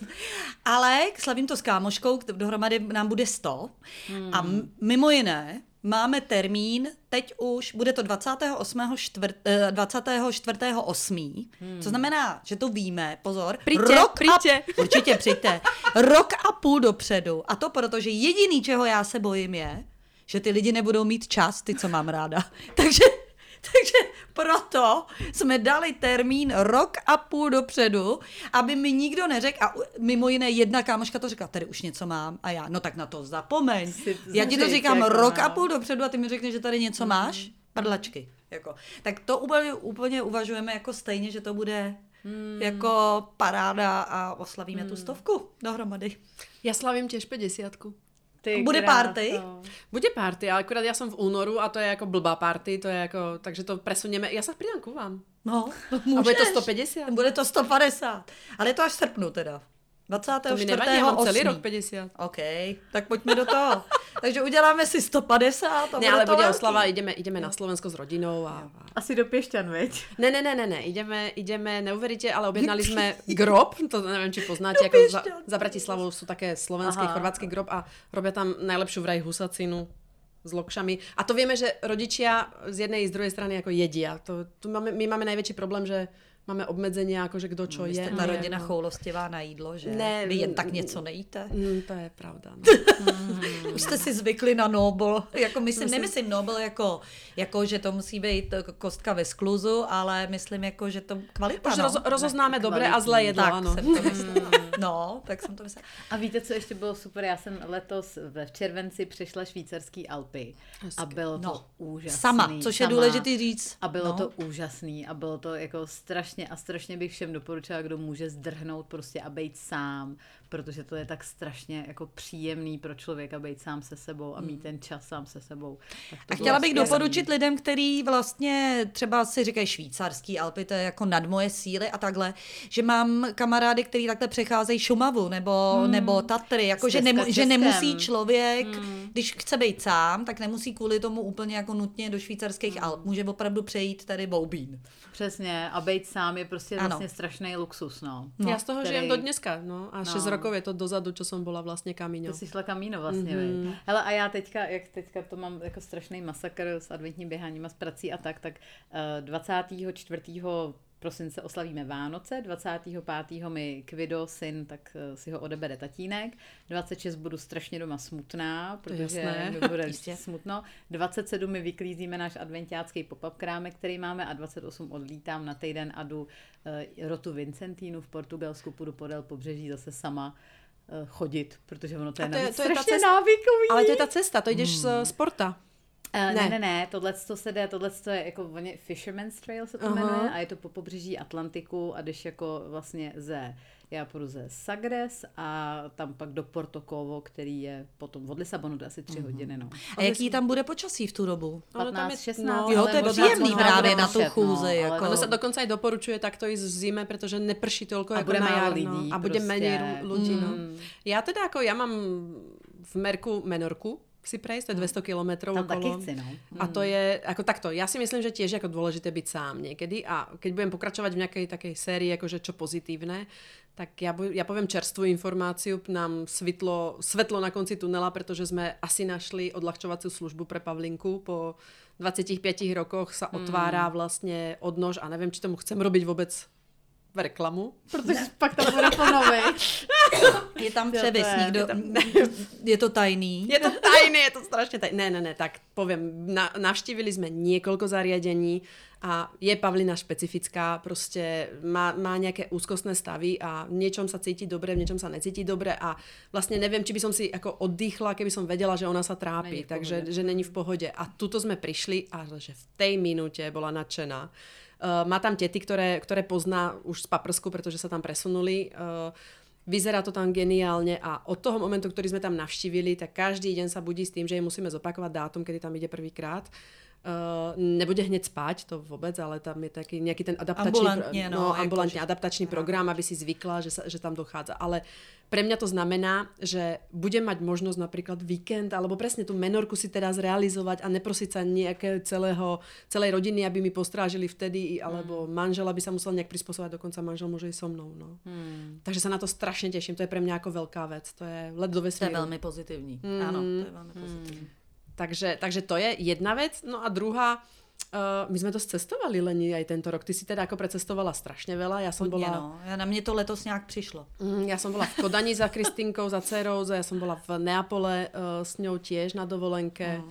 ale slavím to s kámoškou, dohromady nám bude 100. Hmm. A mimo jiné máme termín, teď už bude to 28. Čtvrt, eh, 24. 8. Hmm. Co znamená, že to víme, pozor, Přijďte, rok přijďte. A, *laughs* určitě přijďte. Rok a půl dopředu. A to proto, že jediný, čeho já se bojím je, že ty lidi nebudou mít čas, ty, co mám ráda. *laughs* Takže, *laughs* takže proto jsme dali termín rok a půl dopředu, aby mi nikdo neřekl, a mimo jiné jedna kámoška to řekla, tady už něco mám, a já, no tak na to zapomeň. Si Já ti to říkám jako, rok a půl dopředu a ty mi řekneš, že tady něco máš, prdlačky. Jako. Tak to úplně, úplně uvažujeme jako stejně, že to bude jako paráda a oslavíme tu stovku dohromady. Já slavím těž 50. Ty Bude party? Bude party, ale akurát já jsem v únoru a to je jako blbá party, to je jako, takže to presuneme, já se přidám ku vám. No, A bude to můžeš. 150? Bude to 150. Ale je to až v srpnu teda. 24. To nevadí, mám celý 8.. rok 50. OK, tak pojďme do toho. *laughs* Takže uděláme si 150 a Ne, ale to bude oslava, jdeme, jdeme na Slovensko s rodinou a, a Asi do Pěšťan, veď? Ne, ne, ne, ne, ne, ideme, ideme, neuveríte, ale objednali sme grob, to neviem, či poznáte, ako za, za Bratislavou sú také slovenský, Aha. chorvátsky grob a robia tam najlepšiu vraj husacinu s lokšami. A to vieme, že rodičia z jednej i z druhej strany ako jedia. To, tu máme, my máme najväčší problém, že máme obmedzenia, akože kdo čo Vy je. jste ta nie, rodina no. choulostivá na jídlo, že? Ne, Vy jen tak něco nejíte? Mm, to je pravda. No. *laughs* Už jste si zvykli na Nobel. *laughs* Jako myslím, nemyslím Nobel jako, jako, že to musí být kostka ve skluzu, ale myslím jako, že to kvalita, Už no. roz, rozoznáme dobré a zlé jedlo, tak ano. jsem to *laughs* myslela. No, tak jsem to myslela. A víte, co ještě bylo super? Já jsem letos v červenci přešla švýcarský Alpy a bylo to No, úžasný. Sama, což je sama. důležitý říct. A bylo no. to úžasný a bylo to jako strašně a strašně bych všem doporučila, kdo může zdrhnout prostě a být sám, protože to je tak strašně jako příjemný pro člověka být sám se sebou a mít hmm. ten čas sám se sebou. A chtěla bych doporučit lidem, který vlastně třeba si říkají švýcarský Alpy, to je jako nad moje síly a takhle, že mám kamarády, který takhle přecházejí Šumavu nebo, hmm. nebo Tatry, jako že, nemu, že nemusí člověk, hmm. když chce být sám, tak nemusí kvůli tomu úplně jako nutně do švýcarských hmm. Alp, může opravdu přejít tady Boubín. Přesně, a být sám je prostě ano. vlastně strašný luxus, no. no. Já z toho který... žijem do dneska, no a no. 6 jako krokově to dozadu, čo som bola vlastne kamíňou. To si šla kamíno vlastně, mm-hmm. Hele, a já teďka, jak teďka to mám jako strašný masakr s adventním běháním a s prací a tak, tak eh, uh, 24 prosince oslavíme Vánoce, 25. mi Kvido, syn, tak uh, si ho odebere tatínek, 26 budu strašně doma smutná, protože Jasné. bude *laughs* smutno, 27 mi vyklízíme náš adventiácký pop-up krámek, který máme a 28 odlítám na týden a jdu uh, rotu Vincentínu v Portugalsku, půjdu podél pobřeží zase sama eh, chodit, protože ono to je, A to je- to je ta strašně cesta- návykový. Ale to je ta cesta, to ideš z sporta. Uh, ne, Ne. ne, ne, tohle se jde, tohle je jako oni, Fisherman's Trail se to jmenuje a je to po pobřeží Atlantiku a jdeš jako vlastně ze, já půjdu ze Sagres a tam pak do Porto Covo, který je potom od Lisabonu, to asi tři hodiny, no. A jaký tam bude počasí v tu dobu? Ono tam 15, je- 16, no. Jo, to je příjemný právě na tu pršet, chůzi, ale jako- Ono sa dokonca aj doporučuje takto ísť v zime, pretože neprší toľko A ako bude na jar, lidí no. A bude prostě. ru- ľudí, no. Mm. Ja teda ako, ja mám v Merku Menorku si prejsť, to je 200 kilometrov Tam okolo. taky chci, no. A to je, ako takto, ja si myslím, že tiež je ako dôležité byť sám niekedy a keď budem pokračovať v nejakej takej sérii, akože čo pozitívne, tak ja, bu- ja poviem čerstvú informáciu, nám svitlo, svetlo na konci tunela, pretože sme asi našli odľahčovaciu službu pre Pavlinku po 25 rokoch sa otvára vlastne odnož a neviem, či tomu chcem robiť vôbec reklamu. Protože pak tam bude viď? *laughs* Je tam převis, je- nikdo, je to tajný. Je to tajné, je to strašne tajné. Ne, ne, ne, tak poviem, na, navštívili sme niekoľko zariadení a je Pavlina špecifická, proste má, má nejaké úzkostné stavy a v niečom sa cíti dobre, v niečom sa necíti dobre a vlastne neviem, či by som si ako oddychla, keby som vedela, že ona sa Není v takže že není v pohode. A tuto sme prišli a že v tej minúte bola nadšená. Uh, má tam tety, ktoré, ktoré pozná už z paprsku, pretože sa tam presunuli. Uh, Vyzerá to tam geniálne a od toho momentu, ktorý sme tam navštívili, tak každý deň sa budí s tým, že jej musíme zopakovať dátum, kedy tam ide prvýkrát. Uh, nebude hneď spať, to vôbec, ale tam je taký nejaký ten adaptačný, Ambulantne, no, no, ambulantne adaptačný program, aby si zvykla, že, sa, že tam dochádza. Ale pre mňa to znamená, že budem mať možnosť napríklad víkend, alebo presne tú menorku si teraz realizovať a neprosiť sa nejaké celého, celej rodiny, aby mi postrážili vtedy, alebo manžela by sa musel nejak prispôsobať, dokonca manžel môže ísť so mnou. No. Takže sa na to strašne teším, to je pre mňa ako veľká vec, to je let do To je vesmíru. velmi pozitivní. Ano, to je velmi pozitivní. Takže, takže to je jedna vec. No a druhá, uh, my sme dosť cestovali Leni aj tento rok. Ty si teda ako precestovala strašne veľa. Ja som Hodně, bola... no. Já- Na mě to letos nějak přišlo. Mm, Ja som bola v Kodani za Kristinkou, za dcerou, ja som bola v Neapole uh, s ňou tiež na dovolenke.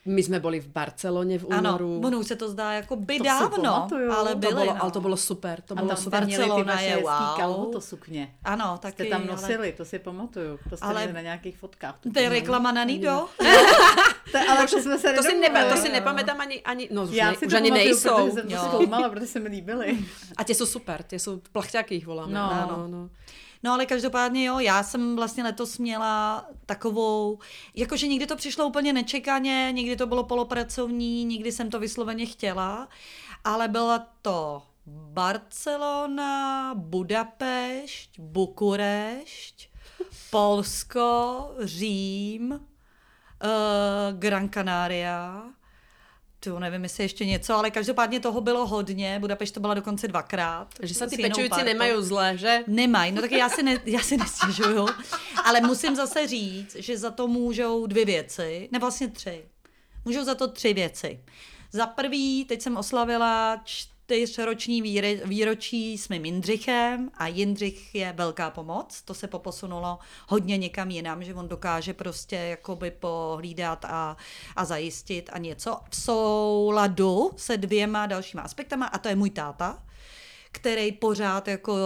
My sme boli v Barcelone v Ano, únoru. ono už se to zdá jako by To dávno, pamatuju. ale to byly, bolo, no. ale to bolo super. To A tam super. Barcelona je wow. kalhotosukně. Ano, taky. Jste tam ale- nosili, to si pamatuju. To jste Ale- na nějakých fotkách. To je reklama na Nido? *laughs* To, ale to jsme se To si, neba, to si nepamätám ani, ani no už, Já ne, si už to ani nejsou. protože jsem to zkoumala, protože se mi líbily. A tie sú super, tie sú plachťaky ich voláme. No. no, no. No ale každopádně jo, já jsem vlastně letos měla takovou, jakože někdy to přišlo úplně nečekaně, někdy to bylo polopracovní, někdy jsem to vysloveně chtěla, ale byla to Barcelona, Budapešť, Bukurešť, *laughs* Polsko, Řím, uh, Gran Canaria, to nevím, jestli ještě něco, ale každopádně toho bylo hodně. Budapešť to byla dokonce dvakrát. Že sa S tí jinou pečujúci partou. nemajú zle, že? Nemají, no tak já si, ne, já si nestěžuju. Ale musím zase říct, že za to můžou dvě věci, ne vlastně tři. Můžou za to tři věci. Za prvý, teď jsem oslavila čtyřroční výre- výročí s mým Jindřichem a Jindřich je velká pomoc. To se poposunulo hodně někam jinam, že on dokáže prostě jakoby pohlídat a, a zajistit a něco v souladu se dvěma dalšíma aspektama a to je můj táta, který pořád jako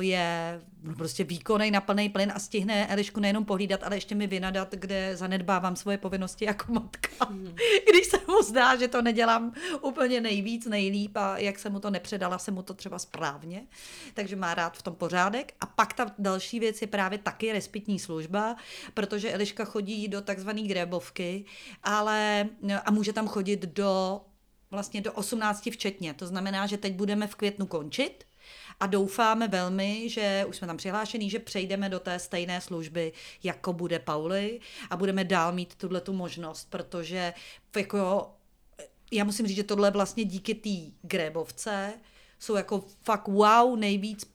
je no prostě výkonej na plný plyn a stihne Elišku nejenom pohlídat, ale ještě mi vynadat, kde zanedbávám svoje povinnosti jako matka. *laughs* Když se mu zdá, že to nedělám úplně nejvíc, nejlíp a jak jsem mu to nepředala, jsem mu to třeba správně. Takže má rád v tom pořádek. A pak ta další věc je právě taky respitní služba, protože Eliška chodí do takzvané grebovky, ale a může tam chodit do vlastně do 18 včetně. To znamená, že teď budeme v květnu končit a doufáme velmi, že už jsme tam přihlášený, že přejdeme do té stejné služby, jako bude Pauly a budeme dál mít tuhle tu možnost, protože jako já musím říct, že tohle vlastně díky té grébovce jsou jako fakt wow nejvíc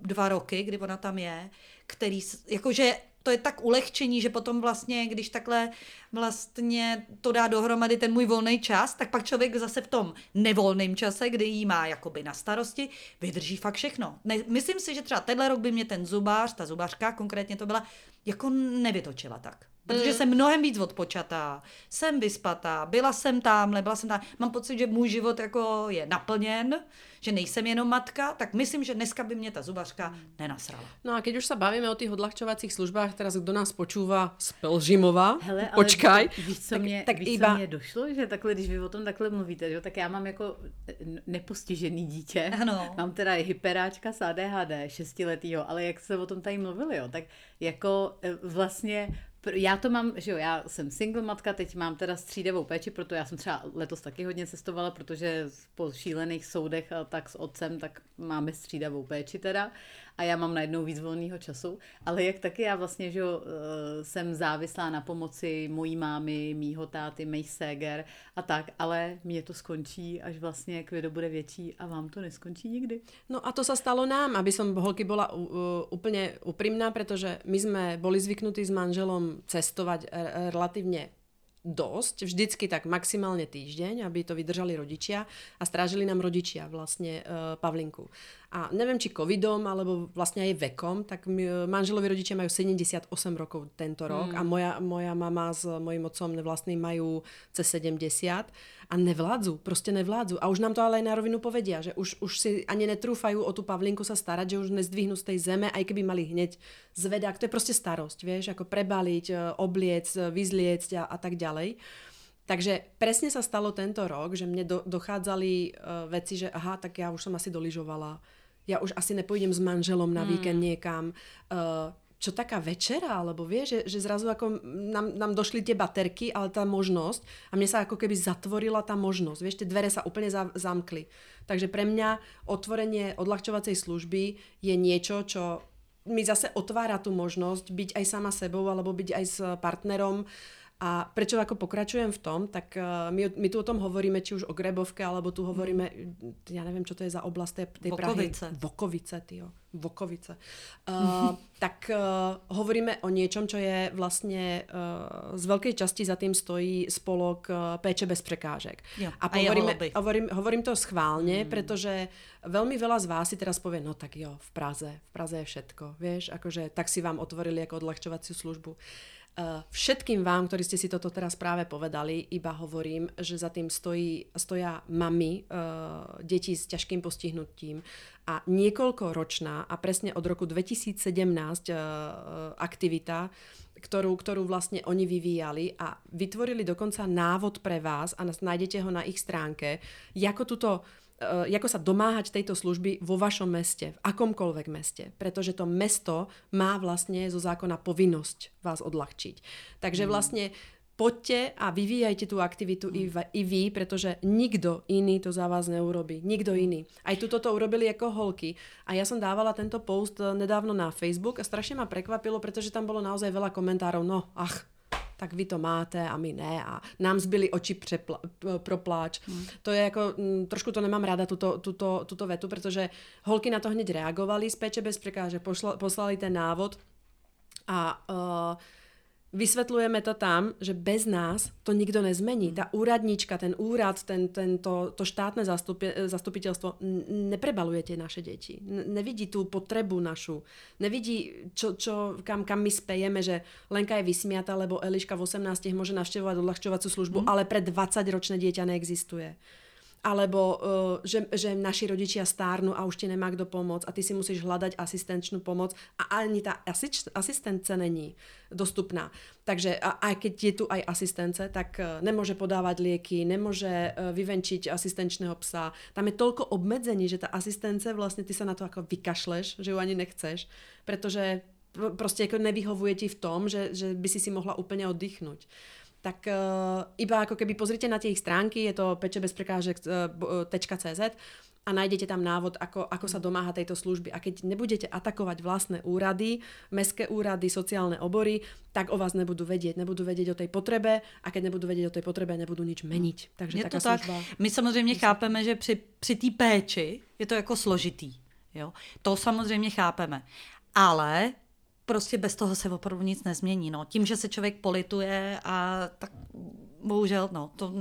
dva roky, kdy ona tam je, který, jakože to je tak ulehčení, že potom vlastně, když takhle vlastně to dá dohromady ten můj volný čas, tak pak člověk zase v tom nevolném čase, kdy jí má jakoby na starosti, vydrží fakt všechno. Ne, myslím si, že třeba tenhle rok by mě ten zubář, ta zubářka konkrétně to byla, jako nevytočila tak. Protože Mm. jsem mnohem víc odpočatá, jsem vyspatá, byla jsem tamhle, byla jsem tam. Mám pocit, že můj život jako je naplněn, že nejsem jenom matka, tak myslím, že dneska by mě ta zubařka Mm. nenasrala. No a keď už sa bavíme o tých odľahčovacích službách, teraz kto nás počúva z Pelžimova, Hele, ale počkaj. víš, co, tak, mě, tak víš, iba... co mě došlo, že takhle, když vy o tom takhle mluvíte, že? jo, tak já mám jako n- nepostižený dítě. Ano. Mám teda i hyperáčka s ADHD, šestiletýho, ale jak se o tom tady mluvili, jo, tak jako e, vlastně já to mám, že jo, já jsem single matka, teď mám teda střídavou péči, proto já jsem třeba letos taky hodně cestovala, protože po šílených soudech tak s otcem, tak máme střídavou péči teda a já mám najednou víc volného času, ale jak taky já vlastně, že eh, jsem závislá na pomoci mojí mámy, mýho táty, mých séger a tak, ale mě to skončí, až vlastně kvido bude větší a vám to neskončí nikdy. No a to sa stalo nám, aby som holky bola uh, úplne úprimná, pretože my sme boli zvyknutí s manželom cestovať r- relatívne dosť, vždycky tak maximálne týždeň, aby to vydržali rodičia a strážili nám rodičia vlastne uh, Pavlinku. A neviem, či covidom, alebo vlastne aj vekom, tak mi, manželovi rodičia majú 78 rokov tento rok mm. a moja, moja mama s mojim otcom vlastným majú cez 70 a nevládzu, proste nevládzu. A už nám to ale aj na rovinu povedia, že už, už si ani netrúfajú o tú Pavlinku sa starať, že už nezdvihnú z tej zeme, aj keby mali hneď zvedák. To je proste starosť, vieš, ako prebaliť, e, obliec, e, vyzliecť a, a tak ďalej. Takže presne sa stalo tento rok, že mne do, dochádzali uh, veci, že aha, tak ja už som asi doližovala ja už asi nepôjdem s manželom na víkend mm. niekam. Uh, čo taká večera, alebo vie, že, že zrazu ako nám, nám došli tie baterky, ale tá možnosť a mne sa ako keby zatvorila tá možnosť, vieš, tie dvere sa úplne za, zamkli. Takže pre mňa otvorenie odľahčovacej služby je niečo, čo mi zase otvára tú možnosť byť aj sama sebou alebo byť aj s partnerom a prečo ako pokračujem v tom, tak uh, my, my tu o tom hovoríme, či už o Grebovke, alebo tu hovoríme, ja neviem, čo to je za oblast tej, tej Vokovice. Prahy. Vokovice, tyjo. Vokovice. Uh, *laughs* tak uh, hovoríme o niečom, čo je vlastne uh, z veľkej časti za tým stojí spolok uh, péče bez prekážek. Jo, a, a hovoríme, hovorím, hovorím to schválne, Mm. pretože veľmi veľa z vás si teraz povie, no tak jo, v Praze, v Praze je všetko, vieš, akože tak si vám otvorili ako odľahčovaciu službu. Uh, všetkým vám, ktorí ste si toto teraz práve povedali, iba hovorím, že za tým stojí, stoja mami uh, detí s ťažkým postihnutím a niekoľkoročná a presne od roku 2017 uh, aktivita, ktorú, ktorú vlastne oni vyvíjali a vytvorili dokonca návod pre vás a nájdete ho na ich stránke, ako túto uh, ako sa domáhať tejto služby vo vašom meste, v akomkoľvek meste, pretože to mesto má vlastne zo zákona povinnosť vás odľahčiť. Takže vlastne poďte a vyvíjajte tú aktivitu i, v, i vy, pretože nikto iný to za vás neurobi. Nikto iný. Aj tuto to urobili ako holky. A ja som dávala tento post eh, nedávno na Facebook a strašne ma prekvapilo, pretože tam bolo naozaj veľa komentárov. No, ach, tak vy to máte a my ne a nám zbyli oči přepla, p- pro pláč. Hmm. To je jako, m, trošku to nemám ráda, tuto, tuto, tuto vetu, protože holky na to hneď reagovali z péče bez prekáže, pošla, poslali ten návod a uh, vysvetľujeme to tam, že bez nás to nikto nezmení. Tá úradnička, ten úrad, ten, ten, to, to štátne zastupi, zastupiteľstvo n- neprebaluje tie naše deti. Nevidí tú potrebu našu. Nevidí, čo, čo, kam, kam my spejeme, že Lenka je vysmiata, lebo Eliška v 18 môže navštevovať odľahčovacú službu, mm. ale pre 20-ročné dieťa neexistuje alebo uh, že, že naši rodičia stárnu a už ti nemá kdo pomôcť a ty si musíš hľadať asistenčnú pomoc a ani tá asist, asistence není dostupná. Takže a, aj keď je tu aj asistence, tak uh, nemôže podávať lieky, nemôže uh, vyvenčiť asistenčného psa. Tam je toľko obmedzení, že tá asistence vlastne ty sa na to ako vykašleš, že ju ani nechceš, pretože pr- proste ako nevyhovuje ti v tom, že, že by si si mohla úplne oddychnúť tak uh, iba ako keby pozrite na tie ich stránky, je to pečebezprekážek.cz a nájdete tam návod, ako, ako sa domáha tejto služby. A keď nebudete atakovať vlastné úrady, mestské úrady, sociálne obory, tak o vás nebudú vedieť. Nebudú vedieť o tej potrebe a keď nebudú vedieť o tej potrebe, nebudú nič meniť. Takže je taká to tak. služba... My samozřejmě chápeme, že při, při té péči je to jako složitý. Jo? To samozřejmě chápeme. Ale prostě bez toho se opravdu nic nezmění. No. Tím, že se člověk polituje a tak bohužel, no, to,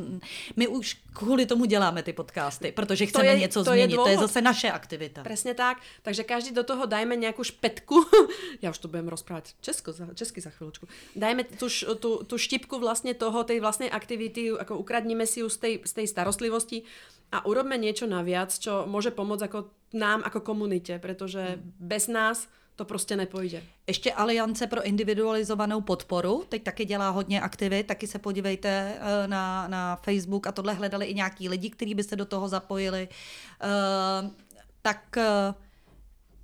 my už kvůli tomu děláme ty podcasty, protože chceme je- něco to je změnit. to je zase naše aktivita. Presne tak. Takže každý do toho dajme nejakú špetku. *laughs* ja už to budem rozprávať česko, za- česky za chvíľočku. Dajme š- tú, tú štipku vlastne toho, tej vlastnej aktivity, ako ukradnime si ju z tej, z tej starostlivosti a urobme niečo naviac, čo môže pomôcť ako nám, ako komunite, pretože bez nás to prostě nepojde. Ještě Aliance pro individualizovanou podporu, teď taky dělá hodně aktivit, taky se podívejte eh, na, na Facebook a tohle hledali i nějaký lidi, kteří by se do toho zapojili. Eh, Tak eh,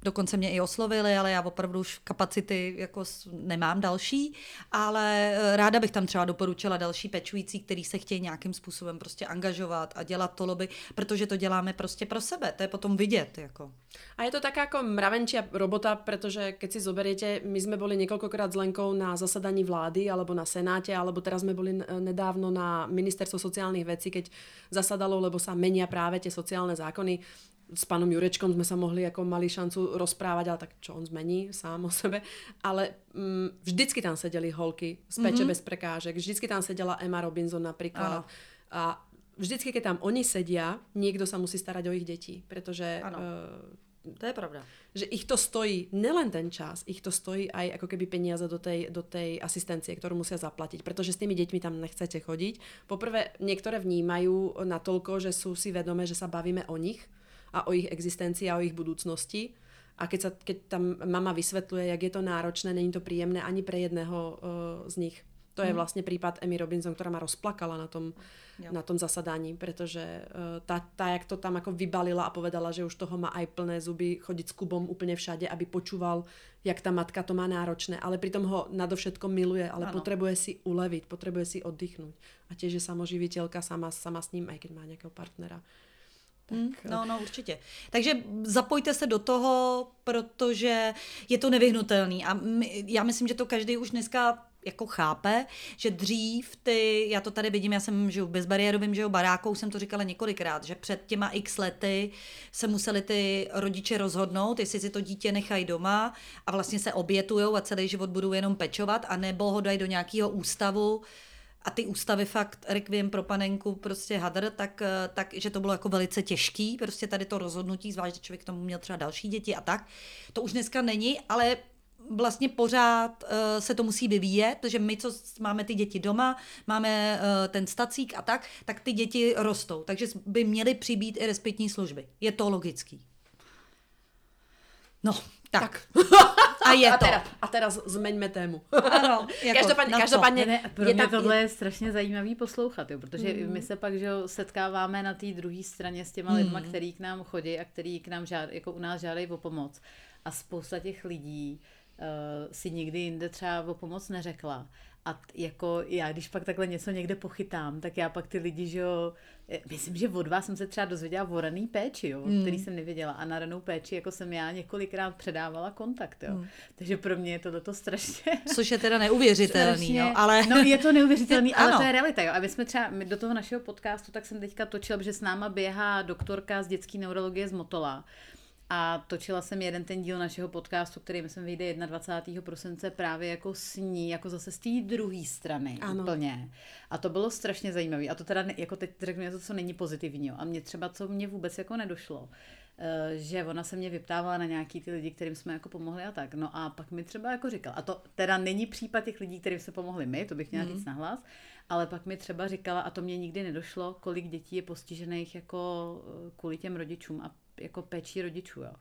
dokonce mě i oslovili, ale já opravdu už kapacity jako nemám další, ale eh, ráda bych tam třeba doporučila další pečující, který se chtějí nějakým způsobem prostě angažovat a dělat to lobby, protože to děláme prostě pro sebe, to je potom vidět. Jako. A je to taká ako mravenčia robota, pretože keď si zoberiete, my sme boli niekoľkokrát s Lenkou na zasadaní vlády alebo na Senáte, alebo teraz sme boli n- nedávno na Ministerstvo sociálnych vecí, keď zasadalo, lebo sa menia práve tie sociálne zákony. S pánom Jurečkom sme sa mohli ako mali šancu rozprávať, ale tak čo on zmení sám o sebe. Ale mm, vždycky tam sedeli holky z peče mm-hmm. bez prekážek, vždycky tam sedela Emma Robinson napríklad. Áno. A vždycky, keď tam oni sedia, niekto sa musí starať o ich deti, pretože Áno. uh, To je pravda. že ich to stojí nelen ten čas, ich to stojí aj ako keby peniaze do tej, do tej asistencie, ktorú musia zaplatiť, pretože s tými deťmi tam nechcete chodiť. Poprvé, niektoré vnímajú natoľko, že sú si vedomé, že sa bavíme o nich a o ich existencii a o ich budúcnosti. A keď, sa, keď tam mama vysvetľuje, jak je to náročné, není to príjemné ani pre jedného uh, z nich. To je vlastne prípad Emmy Robinson, ktorá ma rozplakala na tom, Jo. na tom zasadaní, pretože uh, tá, tá, jak to tam ako vybalila a povedala, že už toho má aj plné zuby chodiť s Kubom úplne všade, aby počúval, jak tá matka to má náročné, ale pritom ho nadovšetko miluje, ale Ano. potrebuje si uleviť, potrebuje si oddychnúť. A tiež je samoživiteľka sama, sama s ním, aj keď má nejakého partnera. Hmm, no, no, určitě. Takže zapojte se do toho, protože je to nevyhnutelný. A my, já myslím, že to každý už dneska jako chápe, že dřív ty, já to tady vidím, já jsem žiju v bezbariérovém žiju barákou, jsem to říkala několikrát, že před těma x lety se museli ty rodiče rozhodnout, jestli si to dítě nechají doma a vlastně se obětujou a celý život budou jenom pečovat, anebo ho dají do nějakého ústavu, a ty ústavy fakt Requiem pro panenku prostě hadr, tak, eh, tak, že to bylo jako velice těžký, prostě tady to rozhodnutí, zvlášť, že člověk k tomu měl třeba další děti a tak. To už dneska není, ale vlastně pořád uh, se to musí vyvíjet, protože my, co máme ty děti doma, máme uh, ten stacík a tak, tak ty děti rostou. Takže by měly přibít i respektní služby. Je to logický. No, tak. tak. *laughs* A je A, to. teraz, a teraz zmeňme tému. Ano, *laughs* jako každopádně, na co? každopádně Ne, ne, pro je mě tam, tohle je strašně zajímavý poslouchat, jo, protože mm. my se pak že setkáváme na té druhé straně s těma lidma, který k nám chodí a který k nám žád, jako u nás žádají o pomoc. A spousta těch lidí si nikdy jinde třeba o pomoc neřekla. A t- jako já, když pak takhle něco někde pochytám, tak já pak ty lidi, že jo, eh, myslím, že od vás jsem se třeba dozvěděla o raný péči, jo, mm. který jsem nevěděla. A na ranou péči, jako jsem já několikrát předávala kontakt, jo. Mm. Takže pro mě je tohleto strašně *laughs* Což je teda neuvěřitelný, strašně- jo, ale... No je to neuvěřitelný, *laughs* ale to je realita, jo. A my jsme třeba my do toho našeho podcastu, tak jsem teďka točila, že s náma běhá doktorka z dětské neurologie z Motola. A točila jsem jeden ten díl našeho podcastu, který myslím vyjde 21. prosince právě jako s ní, jako zase z té druhé strany Ano. úplně. A to bylo strašně zajímavé. A to teda, ne, jako teď řeknu něco, co není pozitivního. A mě třeba, co mě vůbec jako nedošlo, eh, že ona se mě vyptávala na nějaký ty lidi, kterým jsme jako pomohli a tak. No a pak mi třeba jako říkala, a to teda není případ těch lidí, kterým se pomohli my, to bych měla Mhm. říct nahlas, ale pak mi třeba říkala, a to mě nikdy nedošlo, kolik dětí je postižených jako eh, kvůli těm rodičům a jako péčí rodičů, jo.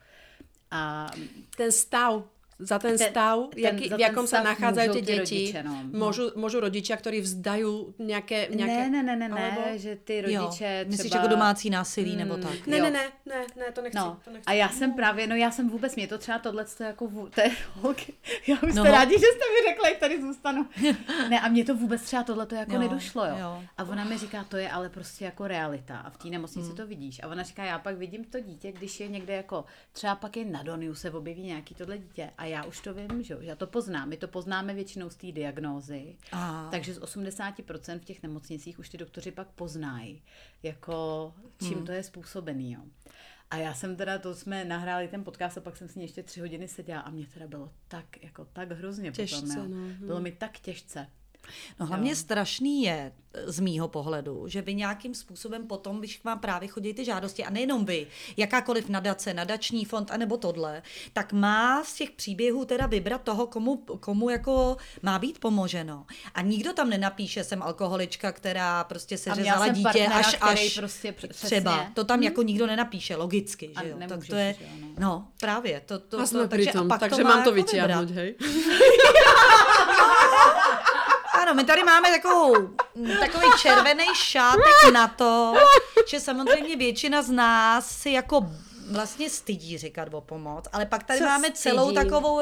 A ten stav, za ten, Ten- stav, ten- jaký, za v ten jakom môžu tie tí deti, rodiče, no. môžu, môžu rodičia, ktorí vzdajú nejaké... nejaké ne, ne, ne, ne, ne, alebo... že ty rodiče jo, třeba... myslíš jako domácí násilí nebo tak. Ne, Jo. ne, ne, ne, ne, to nechci. No, to nechci. a já jsem právě, no já jsem vůbec, mě to třeba tohle, to jako, to je holky, *laughs* já už No. jste rádi, že jste mi řekla, jak tady zůstanu. Ne, a mně to vůbec třeba tohle to jako Jo, nedošlo, jo. jo. A ona mi říká, to je ale prostě jako realita a v té nemocnici to vidíš. A ona říká, já pak vidím to dítě, když je někde jako, třeba pak je na Doniu se objeví nějaký tohle dítě a já už to vím, že já to poznám. My to poznáme většinou z té diagnózy. A. Takže z 80% v těch nemocnicích už ty doktoři pak poznají, jako čím Hmm. to je způsobený, jo. A já jsem teda, to jsme nahráli ten podcast a pak jsem s ní ještě tři hodiny seděla a mě teda bylo tak, jako tak hrozně Těžce, potom, jo. no, Bylo mi tak těžce. No hlavně strašný je e, z mýho pohledu, že vy nějakým způsobem potom, když k vám právě chodí ty žádosti, a nejenom vy, jakákoliv nadace, nadační fond, anebo tohle, tak má z těch příběhů teda vybrat toho, komu, komu jako má být pomoženo. A nikdo tam nenapíše, jsem alkoholička, která prostě se A řezala dítě partnera, až, až prostě pře- třeba. přesně. To tam jako nikdo nenapíše, logicky, A že jo. Tak to je, že jo, no. no právě. To, to, a sme to, pri tom, pak takže má mám to jako vytiahnuť, hej? *laughs* *laughs* Ano, my tady máme takovou, takový červený šátek na to, že samozřejmě většina z nás si jako vlastně stydí říkat o pomoc, ale pak tady Co máme celou stydí? takovou...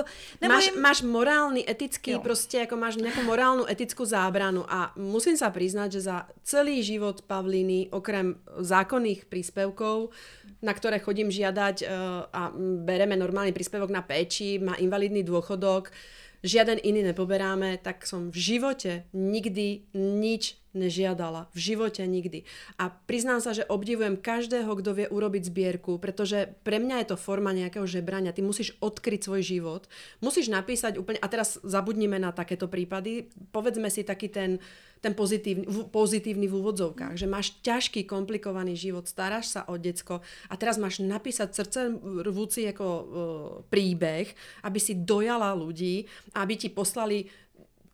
Máš, jim- máš morálny, etický, Jo. prostě jako máš nejakú morálnu, etickú zábranu a musím sa priznať, že za celý život Pavlíny, okrem zákonných príspevkov, na ktoré chodím žiadať eh, a bereme normálny príspevok na péči, má invalidný dôchodok, žiaden iný nepoberáme, tak som v živote nikdy nič nežiadala. V živote nikdy. A priznám sa, že obdivujem každého, kto vie urobiť zbierku, pretože pre mňa je to forma nejakého žebrania. Ty musíš odkryť svoj život. Musíš napísať úplne... A teraz zabudnime na takéto prípady. Povedzme si taký ten, ten pozitívny, v- pozitívny v úvodzovkách, že máš ťažký, komplikovaný život, staráš sa o decko a teraz máš napísať srdce rvúci ako uh, príbeh, aby si dojala ľudí, aby ti poslali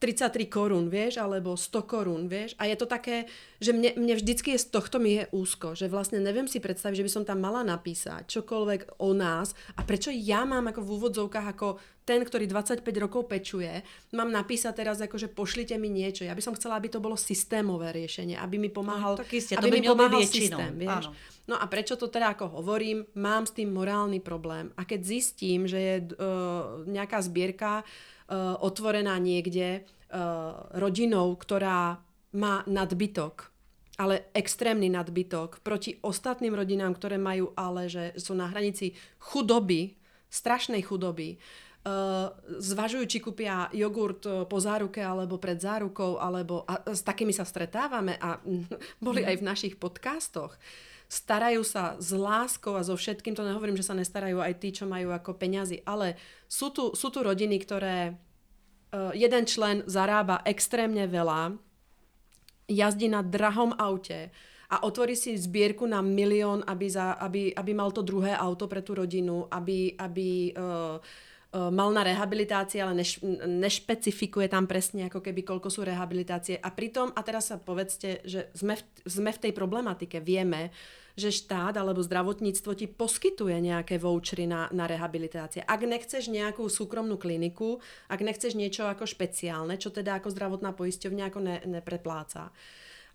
33 korún, vieš, alebo 100 korún, vieš. A je to také, že mne, mne vždycky je z tohto mi je úzko, že vlastne neviem si predstaviť, že by som tam mala napísať čokoľvek o nás a prečo ja mám ako v úvodzovkách ako ten, ktorý 25 rokov pečuje, mám napísať teraz ako, že pošlite mi niečo. Ja by som chcela, aby to bolo systémové riešenie, aby mi pomáhal, No, tak iste, to aby by mi pomáhal většinou, systém, vieš. No a prečo to teda ako hovorím? Mám s tým morálny problém. A keď zistím, že je uh, nejaká zbierka uh, otvorená niekde uh, rodinou, ktorá má nadbytok, ale extrémny nadbytok proti ostatným rodinám, ktoré majú ale, že sú na hranici chudoby, strašnej chudoby, Uh, zvažujú, či kúpia jogurt uh, po záruke alebo pred zárukou, alebo a s takými sa stretávame a *laughs* boli aj v našich podcastoch. Starajú sa s láskou a so všetkým, to nehovorím, že sa nestarajú aj tí, čo majú ako peňazí, ale sú tu, sú tu rodiny, ktoré uh, jeden člen zarába extrémne veľa, jazdí na drahom aute a otvorí si zbierku na milión, aby, za, aby, aby mal to druhé auto pre tú rodinu, aby, aby uh, uh, mal na rehabilitácii, ale neš, nešpecifikuje tam presne ako keby koľko sú rehabilitácie. A pritom, a teraz sa povedzte, že sme v, sme v tej problematike, vieme, že štát alebo zdravotníctvo ti poskytuje nejaké vouchery na, na rehabilitácie. Ak nechceš nejakú súkromnú kliniku, ak nechceš niečo ako špeciálne, čo teda ako zdravotná poisťovňa ako ne, neprepláca.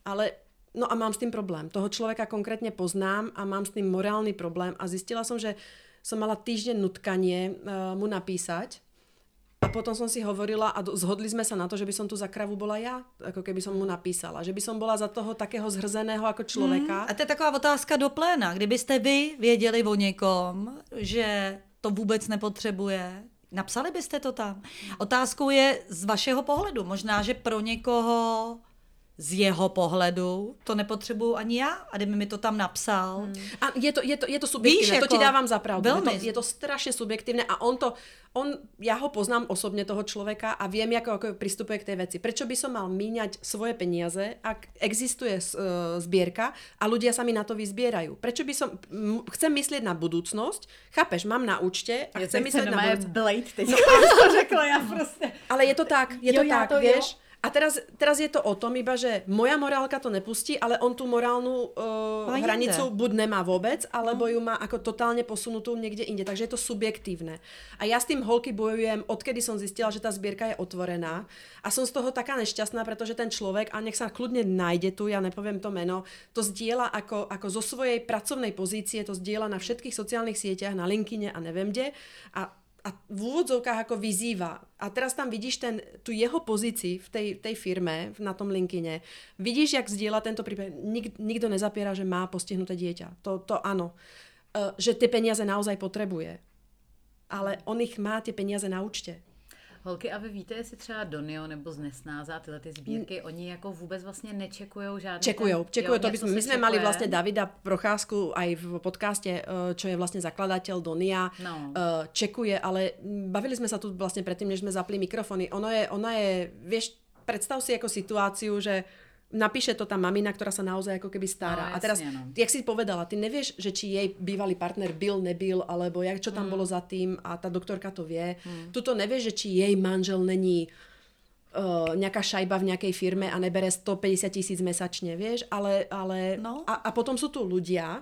Ale No a mám s tým problém. Toho človeka konkrétne poznám a mám s tým morálny problém a zistila som, že som mala týždeň nutkanie uh, mu napísať a potom som si hovorila a zhodli sme sa na to, že by som tu za kravu bola ja, ako keby som mu napísala. Že by som bola za toho takého zhrzeného ako človeka. A to je taková otázka do pléna. Kdybyste vy věděli o někom, že to vůbec nepotřebuje, napsali byste to tam. Otázkou je z vašeho pohledu. Možná, že pro někoho z jeho pohledu to nepotřebuju ani já a kdyby mi to tam napsal. Hmm. A je to, je to, je to subjektívne, Víš, to jako ti dávam za pravdu. Je to, je to strašne subjektívne a on to, on, ja ho poznám osobne toho človeka a viem, ako, ako pristupuje k tej veci. Prečo by som mal míňať svoje peniaze, ak existuje uh, zbierka a ľudia sa mi na to vyzbierajú? Prečo by som, m- chcem myslieť na budúcnosť, chápeš, mám na účte a chcem myslieť na budúcnosť. Blade teď no, *laughs* to řekla já *laughs* prostě. Ale je to tak, je Jo, to já tak, to vieš? jo. A teraz, teraz je to o tom iba, že moja morálka to nepustí, ale on tú morálnu uh, jinde. hranicu buď nemá vôbec, alebo ju má ako totálne posunutú niekde inde. Takže je to subjektívne. A ja s tým holky bojujem, odkedy som zistila, že tá zbierka je otvorená. A som z toho taká nešťastná, pretože ten človek, a nech sa kľudne nájde tu, ja nepoviem to meno, to zdieľa ako, ako zo svojej pracovnej pozície, to zdieľa na všetkých sociálnych sieťach, na LinkedIne a neviem kde. A a v úvodzovkách ako vyzýva. A teraz tam vidíš ten, tu jeho pozícii v tej, tej firme, na tom linkine. Vidíš, jak zdieľa tento príbeh. Nik, nikto nezapiera, že má postihnuté dieťa. To, to áno. Uh, že tie peniaze naozaj potrebuje. Ale on ich má tie peniaze na účte. Holky, a vy víte, jestli třeba Donio nebo z Nesnáza, tyhle ty sbírky, oni jako vůbec vlastně nečekujou žádný Čekujou, ten, čekujou. jo, To by něco sme, my se sme mali vlastne Davida Procházku aj v podcaste, eh, čo je vlastne zakladateľ Donia, No. eh, čekuje, ale bavili sme sa tu vlastne predtým, než sme zapli mikrofony. Ono je, ona je, vieš, predstav si ako situáciu, že napíše to tá mamina, ktorá sa naozaj ako keby stará. No, a teraz, no. jak si povedala, ty nevieš, že či jej bývalý partner byl, nebyl, alebo jak, čo Mm. tam bolo za tým a tá doktorka to vie. Tuto nevieš, že či jej manžel není uh, nejaká šajba v nejakej firme a nebere 150 tisíc mesačne, vieš, ale, ale No. a, a potom sú tu ľudia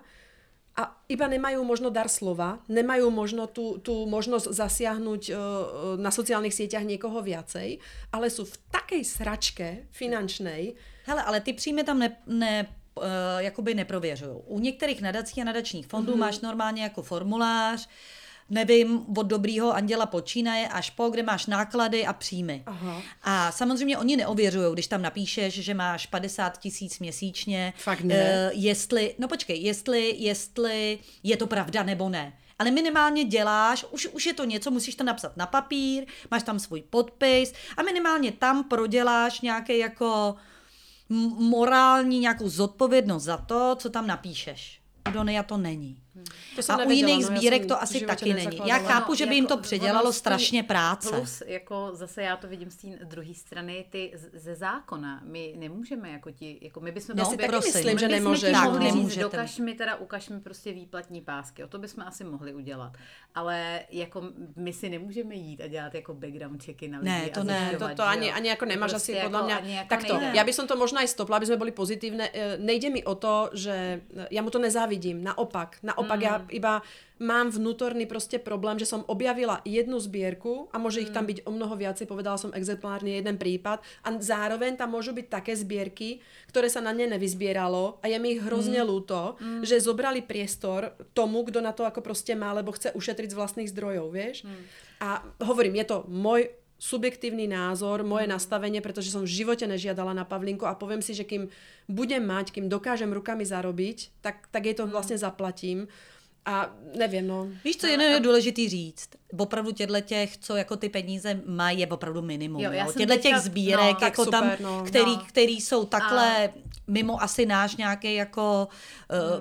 a iba nemajú možno dar slova, nemajú možno tú, tú možnosť zasiahnuť uh, na sociálnych sieťach niekoho viacej, ale sú v takej sračke finančnej, Hele, ale ty příjmy tam ne, ne uh, jakoby neprověřují. U některých nadací a nadačních fondů mm-hmm. máš normálně jako formulář, nevím, od dobrýho anděla počínaje až po, kde máš náklady a příjmy. Aha. A samozřejmě oni neověřují, když tam napíšeš, že máš 50 tisíc měsíčně. Fakt ne? eh, jestli, no počkej, jestli, jestli je to pravda nebo ne. Ale minimálně děláš, už, už je to něco, musíš to napsat na papír, máš tam svůj podpis a minimálně tam proděláš nějaký jako morální nějakou zodpovědnost za to, co tam napíšeš. U Donia to není. To A u jiných no, já sbírek to asi taky není. Já chápu, že by jim to jako předělalo ono strašně práce. Plus, jako zase já to vidím z té druhé strany, ty ze zákona. My nemůžeme jako ti, jako my bychom No, si taky prosím, myslím, my že ti Tak, mohli říct, nemůžete. dokaž mi teda, ukaž mi prostě výplatní pásky. O to bychom asi mohli udělat. Ale jako my si nemůžeme jít a dělat jako background checky na lidi. Ne, to ne, To, to ani, ani ako nemáš Prostě asi jako mňa... ani jako Takto, nejde. ja by som to možno aj stopla, aby sme boli pozitívne. E, Nejde mi o to, že ja mu to nezávidím. Naopak. Naopak, ja Mm. iba mám vnútorný proste problém, že som objavila jednu zbierku a môže ich Mm. tam byť o mnoho viacej, povedala som exemplárne jeden prípad a zároveň tam môžu byť také zbierky, ktoré sa na ne nevyzbieralo a je mi ich hrozne Mm. ľúto, že zobrali priestor tomu, kto na to ako proste má, lebo chce ušetriť z vlastných zdrojov, vieš? Mm. A hovorím, je to môj subjektívny názor, moje nastavenie, pretože som v živote nežiadala na Pavlinku a poviem si, že kým budem mať, kým dokážem rukami zarobiť, tak, tak jej to vlastne zaplatím. A nevím, no. Víš, co jenom je důležitý říct? Opravdu těchto těch, co jako ty peníze mají, je opravdu minimum. Jo, Jo, Těchto těch sbírek, no, jako super, tam, no. který, No. který jsou takhle mimo asi náš nějaký jako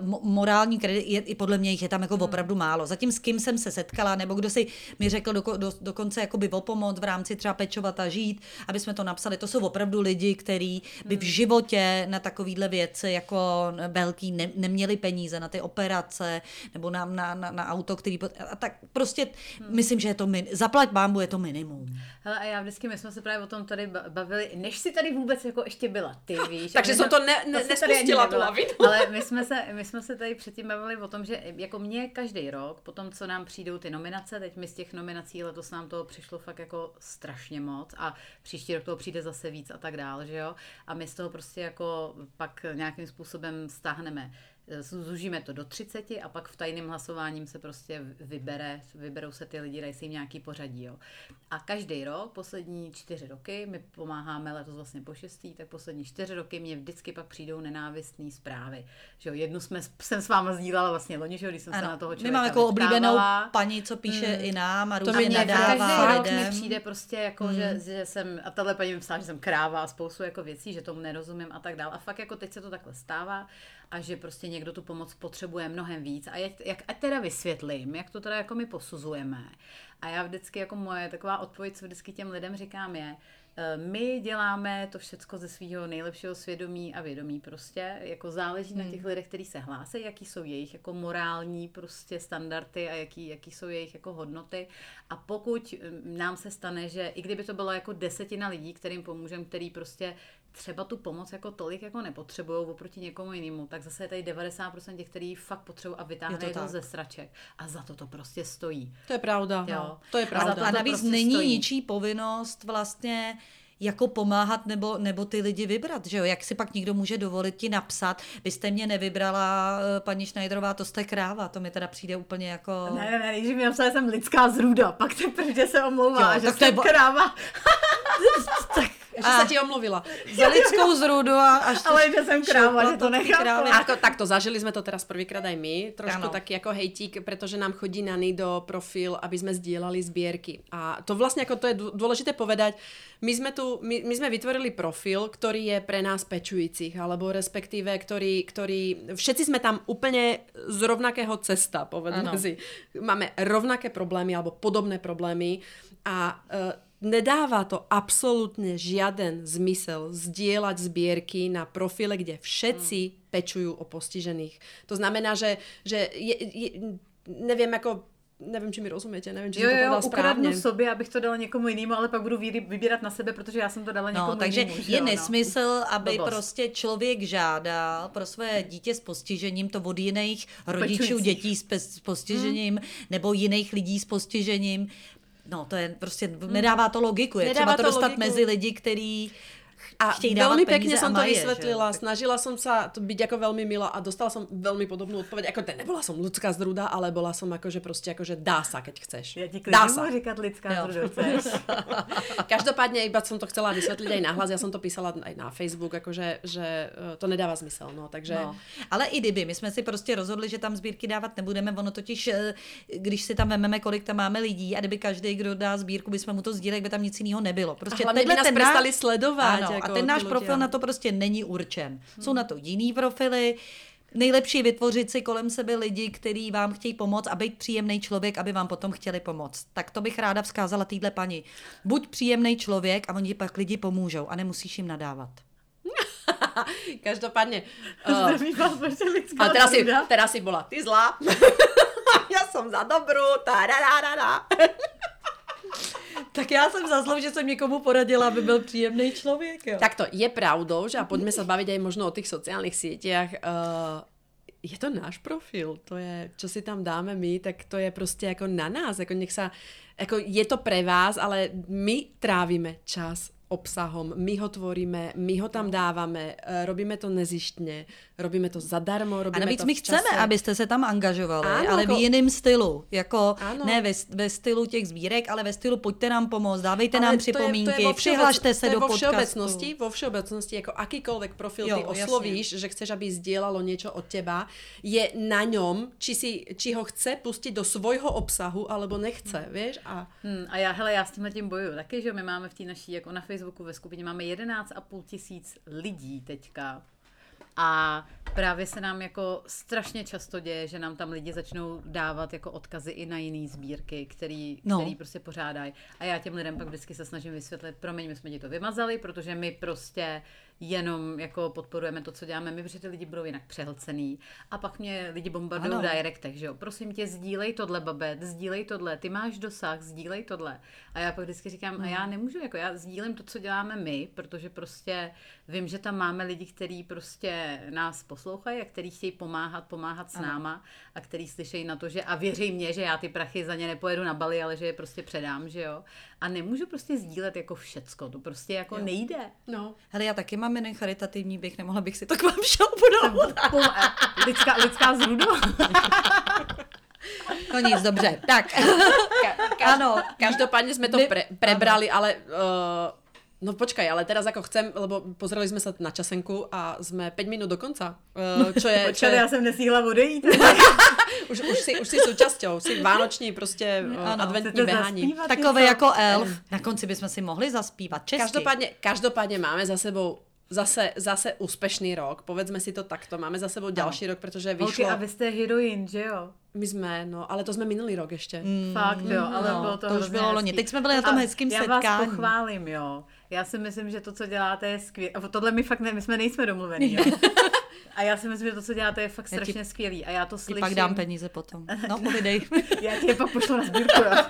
uh, mo- morální kredit, je, i podle mě jich je tam jako opravdu málo. Zatím s kým jsem se setkala, nebo kdo si mi řekl doko, do, dokonce jakoby o pomoc v rámci třeba pečovat a žít, aby jsme to napsali, to jsou opravdu lidi, kteří by v životě na takovýhle věci jako velký ne, neměli peníze na ty operace nebo na, na, na, na auto, který... pot- A tak prostě myslím, že je to min, zaplať bámbu je to minimum. Hele, a já vždycky, my jsme se právě o tom tady ba- bavili, než si tady vůbec jako ještě byla, ty víš. Takže my jsem to ne- ne- ani nespustila tu lavinu. Ale my jsme, se, my jsme se tady předtím bavili o tom, že jako mě každý rok, po tom, co nám přijdou ty nominace, teď mi z těch nominací letos nám toho přišlo fakt jako strašně moc a příští rok toho přijde zase víc a tak dál, že jo. A my z toho prostě jako pak nějakým způsobem stáhneme Zužíme to do 30 a pak v tajném hlasováním se prostě vybere, vyberou se ty lidi, dají si jim nějaký pořadí. Jo. A každý rok, poslední čtyři roky, my pomáháme letos vlastně po šestý, tak poslední čtyři roky mě vždycky pak přijdou nenávistné zprávy. Že jo, jednu jsme, jsem s váma sdílela vlastně loni, že jo, když jsem se na toho My člověka máme jako oblíbenou paní, co píše Hmm. i nám a To různě mě nadává Každý rok mi přijde prostě jako, Hmm. že, že jsem, a tahle paní mi psala, že jsem kráva a spoustu jako věcí, že tomu nerozumím a tak dále. A fakt jako teď se to takhle stává a že prostě někdo tu pomoc potřebuje mnohem víc. A jak, jak ať teda vysvětlím, jak to teda jako my posuzujeme. A já vždycky jako moje taková odpověď, co vždycky těm lidem říkám je, eh, my děláme to všecko ze svého nejlepšího svědomí a vědomí prostě, jako záleží hmm. na těch lidech, kteří se hlásí, jaký jsou jejich jako morální prostě standardy a jaký, jaký jsou jejich jako hodnoty a pokud mm, nám se stane, že i kdyby to byla jako desetina lidí, kterým pomůžeme, který prostě třeba tu pomoc jako tolik jako nepotřebují oproti někomu jinému, tak zase je tady 90% těch, kteří fakt potřebují a vytáhne Je to to, tak. ze sraček. A za to to prostě stojí. To je pravda. Jo. To je A pravda. to A navíc prostě není stojí. ničí povinnost vlastně jako pomáhat nebo, nebo ty lidi vybrat, že jo? Jak si pak někdo může dovolit ti napsat, vy jste mě nevybrala, eh, paní Schneiderová, to jste kráva, to mi teda přijde úplně jako... Ne, ne, ne, když mi napsala, že jsem lidská zrůda, pak teprve, že se omlouvá, Jo, že tak je kráva, *laughs* *laughs* Ještě A- sa ti omluvila. Za lidskou zrůdu a až to ale že jsem kráva, šoupla že to nechápu. ako, takto, zažili sme to teraz prvýkrát aj my, trošku Áno. taký ako hejtík, pretože nám chodí Nany do profil, aby sme zdieľali zbierky. A to vlastne ako to je dôležité povedať, my sme tu, my, my sme vytvorili profil, ktorý je pre nás pečujúcich, alebo respektíve, ktorý, ktorý, všetci sme tam úplne z rovnakého cesta, povedzme Áno. si. Máme rovnaké problémy, alebo podobné problémy a e, Nedáva to absolútne žiaden zmysel zdieľať zbierky na profile, kde všetci pečujú o postižených. To znamená, že, že je, je, neviem ako, neviem, či mi rozumiete, neviem, či Jo, som to jo, jo, správne. ukradnu sobě, abych to dala někomu jinému, ale pak budu vybí- vybírat na sebe, protože já jsem to dala někomu No, takže jinému. že je jo, no. nesmysl, aby Blbost. prostě člověk žádal pro své dítě s postižením to od jiných rodičů Pečujících. dětí s, s postižením nebo jiných lidí s postižením. No, to je prostě, nedává to logiku. Je Nedává třeba to to dostat logiku. mezi lidi, kteří A chtějí dávat veľmi peníze pekne som to že jo? vysvetlila, Tak- snažila som sa to byť ako veľmi milá a dostala som veľmi podobnú odpoveď. Ako te, nebola som ľudská zrúda, ale bola som akože proste akože dá sa, keď chceš. Já ti dá sa. říkat lidská Jo. zrůda, chceš? *laughs* Každopádne iba som to chcela vysvetliť aj nahlas, ja som to písala aj na Facebook, akože, že e, to nedáva zmysel, no, takže... No. Ale i kdyby, my jsme si prostě rozhodli, že tam sbírky dávat nebudeme, ono totiž, eh, když si tam vememe, kolik tam máme lidí a kdyby každý, kdo dá sbírku, by jsme mu to sdíleli, by tam nic jiného nebylo. Prostě a hlavne by nás ten prestali sledovať Áno. A jako a ten náš profil ľudia. na to prostě není určen. Jsou na to jiný profily, Nejlepší je vytvořit si kolem sebe lidi, kteří vám chtějí pomoct a být příjemný člověk, aby vám potom chtěli pomoct. Tak to bych ráda vzkázala týhle paní. Buď příjemný člověk a oni ti pak lidi pomůžou a nemusíš jim nadávat. *laughs* Každopádne. Uh, vás a teraz si, teraz si bola ty zlá. *laughs* ja som za dobrú. Tarararara. Tak já jsem za zlou, že jsem někomu poradila, aby byl příjemný člověk. Jo. Takto, je pravdou, že a poďme sa baviť aj možno o tých sociálnych sieťach. Uh, je to náš profil, to je, čo si tam dáme my, tak to je prostě jako na nás, jako nech sa, jako je to pre vás, ale my trávime čas obsahom, my ho tvoríme, my ho tam dávame, eh, robíme to nezištně, robíme to zadarmo, A robíme navíc to my chceme, čase. abyste se tam angažovali, Ano, ale jako- v jiném stylu. Jako Ano. ne ve, ve stylu těch sbírek, ale ve stylu pojďte nám pomoct, dávejte Ale nám to je- připomínky, to je všeobec- přihlašte se to je do vo podcastu. všeobecnosti, vo všeobecnosti, jako akýkoľvek profil Jo, ty jasně. oslovíš, že chceš, aby zdieľalo niečo od teba, je na ňom, či, si, či ho chce pustiť do svojho obsahu, alebo nechce, vieš? A Hmm, a já, hele, já s tím bojuju taky, že my máme v té naší, jako na Facebooku ve skupině, máme 11,5 tisíc lidí teďka. A právě se nám jako strašně často děje, že nám tam lidi začnou dávat jako odkazy i na jiné sbírky, který, No. který prostě pořádají. A já těm lidem pak vždycky se snažím vysvětlit, promiň, my jsme ti to vymazali, protože my prostě jenom jako podporujeme to, co děláme my, protože ty lidi budou jinak přehlcený. A pak mě lidi bombardují Ano. v directech, že jo, prosím tě, sdílej tohle, babet, sdílej tohle, ty máš dosah, sdílej tohle. A já pak vždycky říkám, a já nemůžu, jako já sdílím to, co děláme my, protože prostě vím, že tam máme lidi, kteří prostě nás poslouchají a kteří chtějí pomáhat, pomáhat s náma a kteří slyšejí na to, že a věří mě, že já ty prachy za ně nepojedu na Bali, ale že je prostě předám, že jo. A nemůžu prostě sdílet jako všecko, to prostě jako nejde. no, Hele, já taky mám jeden charitativní běh, nemohla bych si to k vám. Pom- lidská, lidská zrudo. *laughs* No nic, dobře. Tak, ka- ka- ano. každopádne sme to My- pre, prebrali, ale... Uh, No počkaj, ale teraz ako chcem, lebo pozreli sme sa na časenku a sme 5 minút do konca. Uh, čo je, čo Počkej, je já jsem nesíhla odejít. *laughs* už, už, si, už si súčasťou, si vánoční prostě uh, Ano, adventní behání. Takové jako elf. Na konci bychom si mohli zaspívat česky. Každopádne, každopádne máme za sebou zase, zase úspešný rok, povedzme si to takto, máme za sebou ďalší rok, pretože Holky, vyšlo, a vy jste heroin, že jo? my jsme, no, ale to jsme minulý rok ještě. Mm, Fakt jo, ale no, bylo to to už bylo loni. Teď jsme byli na tom A hezkým já vás setkání. pochválím, jo. Já si myslím, že to, co děláte, je skvělé. Tohle my fakt ne, my jsme nejsme domluvení, jo. *laughs* A já si myslím, že to, co děláte, je fakt Já ti- strašně skvělý. A já to Ti slyším. pak dám peníze potom. No, povidej. *laughs* Já ti je pak pošlu na sbírku. jo. *laughs*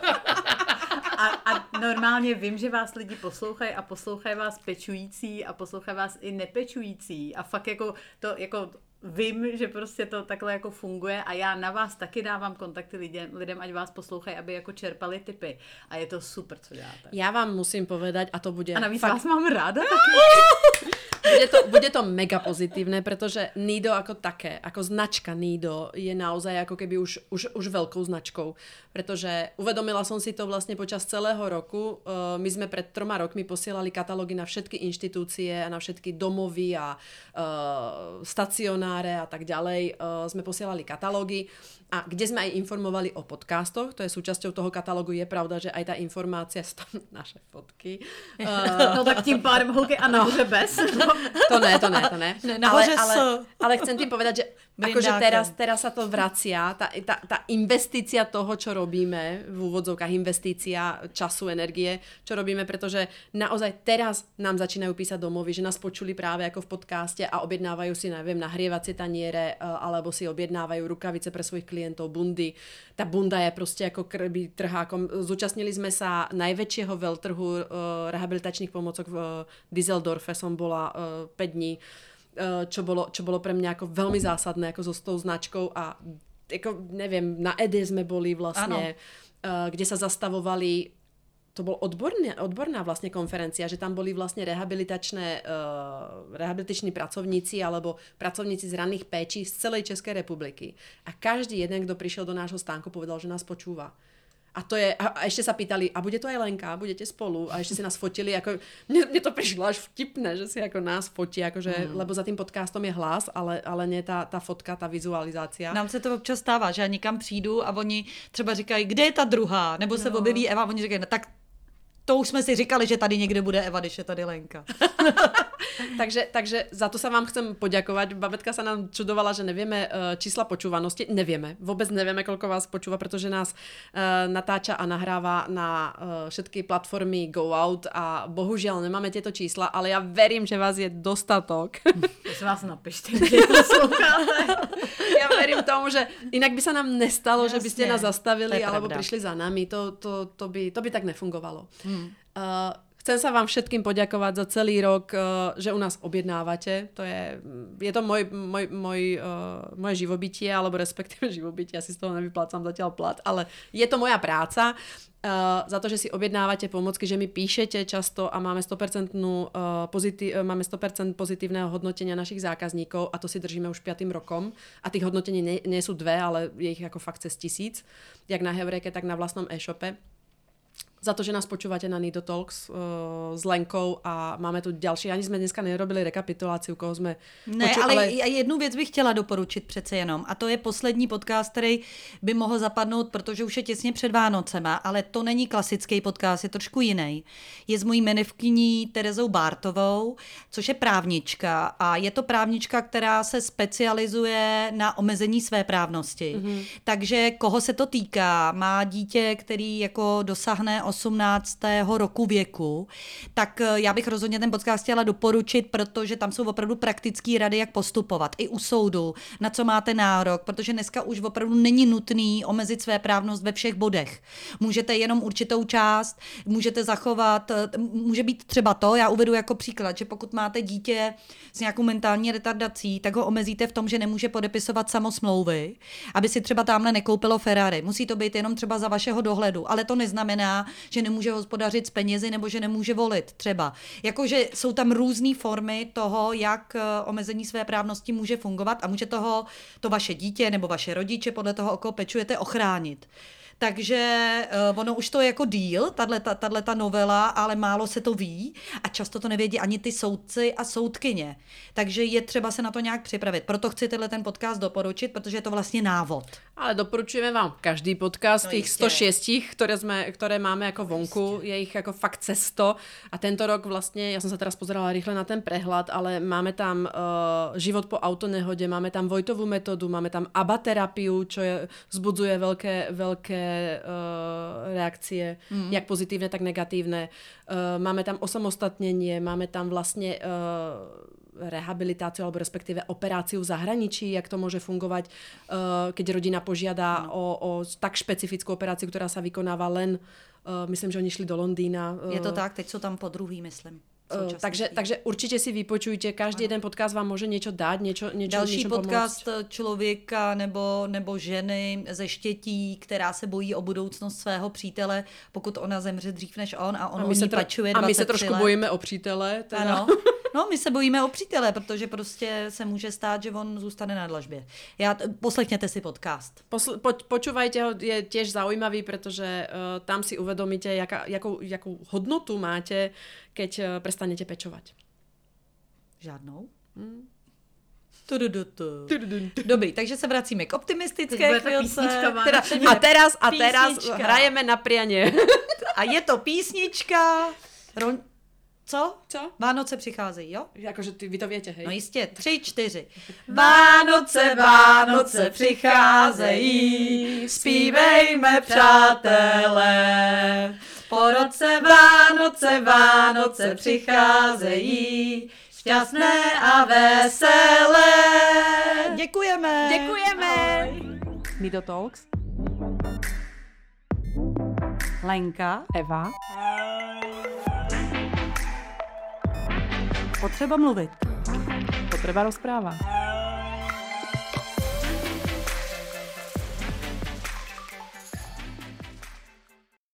A, a normálně vím, že vás lidi poslouchají a poslouchají vás pečující a poslouchají vás i nepečující. A fakt jako to, jako vím, že prostě to takhle jako funguje a já na vás taky dávám kontakty lidem, lidem ať vás poslouchají, aby jako čerpali tipy. A je to super, co děláte. Já vám musím povedať, a to bude A navíc fakt vás mám ráda. *laughs* bude to, bude to mega pozitívne, pretože Nido ako také, ako značka Nido je naozaj ako keby už, už, už veľkou značkou. Pretože uvedomila som si to vlastne počas celého roku. Uh, my sme pred troma rokmi posielali katalógy na všetky inštitúcie a na všetky domovy a uh, stacionáre a tak ďalej. Uh, sme posielali katalógy a kde sme aj informovali o podcastoch, to je súčasťou toho katalógu, je pravda, že aj tá informácia, sú tam *laughs* naše fotky, uh, *laughs* No tak tím pádem holky a nahoře bez. *laughs* to ne, to ne, to ne. Ne, ale, nahoře ale, s. ale chcem tým povedať, že *laughs* akože teraz, teraz sa to vracia, tá, tá, tá investícia toho, čo robíme, v úvodzovkách investícia času, energie, čo robíme, pretože naozaj teraz nám začínajú písať domovy, že nás počuli práve ako v podcaste a objednávajú si, neviem, nahrievacie taniere, eh, alebo si objednávajú rukavice pre svojich klientov, bundy. Tá bunda je proste ako krby trhákom. Zúčastnili sme sa najväčšieho veľtrhu eh, rehabilitačných pomocok v eh, Düsseldorfe, som bola 5 dní eh, čo bolo, čo bolo pre mňa ako veľmi zásadné ako so s tou značkou a ako, neviem, na EDE sme boli vlastne, uh, kde sa zastavovali to bol odborné, odborná vlastne konferencia, že tam boli vlastne rehabilitačné, uh, rehabilitační pracovníci alebo pracovníci z ranných péčí z celej Českej republiky. A každý jeden, kto prišiel do nášho stánku, povedal, že nás počúva. A to je, a, a ešte sa pýtali, a bude to aj Lenka, budete spolu? A ešte si nás fotili, ako, mne, mne to prišlo až vtipné, že si ako nás fotí, akože, mm. lebo za tým podcastom je hlas, ale, ale nie tá, tá fotka, tá vizualizácia. Nám se to občas stává, že já někam přijdu a oni třeba říkají, kde je ta druhá? Nebo se objeví Eva a oni říkají, no tak to už jsme si říkali, že tady někde bude Eva, když je tady Lenka. *laughs* takže, takže za to sa vám chcem poďakovať. Babetka sa nám čudovala, že nevieme uh, čísla počúvanosti. Nevieme. Vôbec nevieme, koľko vás počúva, pretože nás uh, natáča a nahrává na uh, všetky platformy Go Out a bohužiaľ nemáme tieto čísla, ale ja verím, že vás je dostatok. *laughs* Prosím vás napište, kde *laughs* ja verím tomu, že inak by sa nám nestalo, Jasne, že by ste nás zastavili alebo pravda. prišli za nami. To, to, to, by, to by tak nefungovalo. Hmm. Uh, Chcem sa vám všetkým poďakovať za celý rok, eh, že u nás objednávate. To je, je to môj, môj, môj, uh, moje živobytie, alebo respektíve *laughs* živobytie, ja si z toho nevyplácam zatiaľ plat, ale je to moja práca. Uh, za to, že si objednávate pomocky, že mi píšete často a máme 100%, uh, pozitív, máme 100% pozitívneho hodnotenia našich zákazníkov a to si držíme už 5. rokom a tých hodnotení sú dve, ale je ich ako fakt cez tisíc, jak na Heureke, tak na vlastnom e-shope za to, že nás počúvate na Nido Talks uh, s Lenkou a máme tu ďalší. Ani jsme dneska nerobili rekapituláciu, koho jsme Ne, poču- ale, ale jednu věc bych chtěla doporučit přece jenom. A to je poslední podcast, který by mohl zapadnout, protože už je těsně před Vánocema, ale to není klasický podcast, je trošku jiný. Je s mojí menevkyní Terezou Bártovou, což je právnička. A je to právnička, která se specializuje na omezení své právnosti. Mm-hmm. Takže koho se to týká? Má dítě, který jako dosáhne 18. roku věku, tak eh, já bych rozhodně ten podcast chtěla doporučit, protože tam jsou opravdu praktické rady, jak postupovat. I u soudu, na co máte nárok, protože dneska už opravdu není nutný omezit své právnost ve všech bodech. Můžete jenom určitou část, můžete zachovat, eh, může být třeba to, já uvedu jako příklad, že pokud máte dítě s nějakou mentální retardací, tak ho omezíte v tom, že nemůže podepisovat samosmlouvy, aby si třeba tamhle nekoupilo Ferrari. Musí to být jenom třeba za vašeho dohledu, ale to neznamená, že nemůže hospodařit s penězi nebo že nemůže volit třeba. Jakože jsou tam různé formy toho, jak eh, omezení své právnosti může fungovat a může toho to vaše dítě nebo vaše rodiče podle toho, o koho pečujete, ochránit. Takže uh, ono už to je jako díl, tahle ta novela, ale málo se to ví a často to nevědí ani ty soudci a soudkyně. Takže je třeba se na to nějak připravit. Proto chci tenhle ten podcast doporučit, protože je to vlastně návod. Ale doporučujeme vám každý podcast, No jistě. 106, ktoré, sme, ktoré máme ako vonku, je ich ako fakt cesto a tento rok vlastne, ja som sa teraz pozerala rýchle na ten prehľad, ale máme tam uh, život po autonehode, máme tam Vojtovú metódu, máme tam abaterapiu, čo je, vzbudzuje veľké, uh, reakcie, mm. jak pozitívne, tak negatívne. Uh, máme tam osamostatnenie, máme tam vlastne uh, rehabilitáciu alebo respektíve operáciu v zahraničí, jak to môže fungovať, uh, keď rodina požiada o, o tak špecifickú operáciu, ktorá sa vykonáva len, uh, myslím, že oni šli do Londýna. Je to uh, tak, teď jsou tam po druhý, myslím. Současnosti. takže, takže určite si vypočujte, každý jeden podcast vám môže niečo dať, niečo, niečo, Další podcast pomôcť. člověka nebo, nebo ženy ze štětí, která se bojí o budoucnost svého přítele, pokud ona zemře dřív než on a on A my, se tro- pečuje a my se 23 trošku let. bojíme o přítele. Teda. Ano. *laughs* No, my se bojíme o přítele, protože prostě se může stát, že on zůstane na dlažbě. Já, poslechněte si podcast. Posl- po, počúvajte ho, je tiež zaujímavý, pretože uh, tam si uvedomíte, jaká, jakou, jakou hodnotu máte, keď uh, prestanete pečovať. Žádnou? Hmm. Tududutu. Dobrý, takže se vracíme k optimistické chvilce. Teda, a teraz, a teraz Písnička. hrajeme na prianie. *laughs* A je to písnička. Ron... Co? Co? Vánoce přicházejí, jo? Jakože ty, vy to viete, hej? No jistě, tři, čtyři. *laughs* Vánoce, Vánoce přicházejí, zpívejme přátelé. Po roce Vánoce, Vánoce přicházejí, šťastné a veselé. Děkujeme. Děkujeme. Nido Talks. Lenka. Eva. Potřeba mluvit. Potreba rozpráva.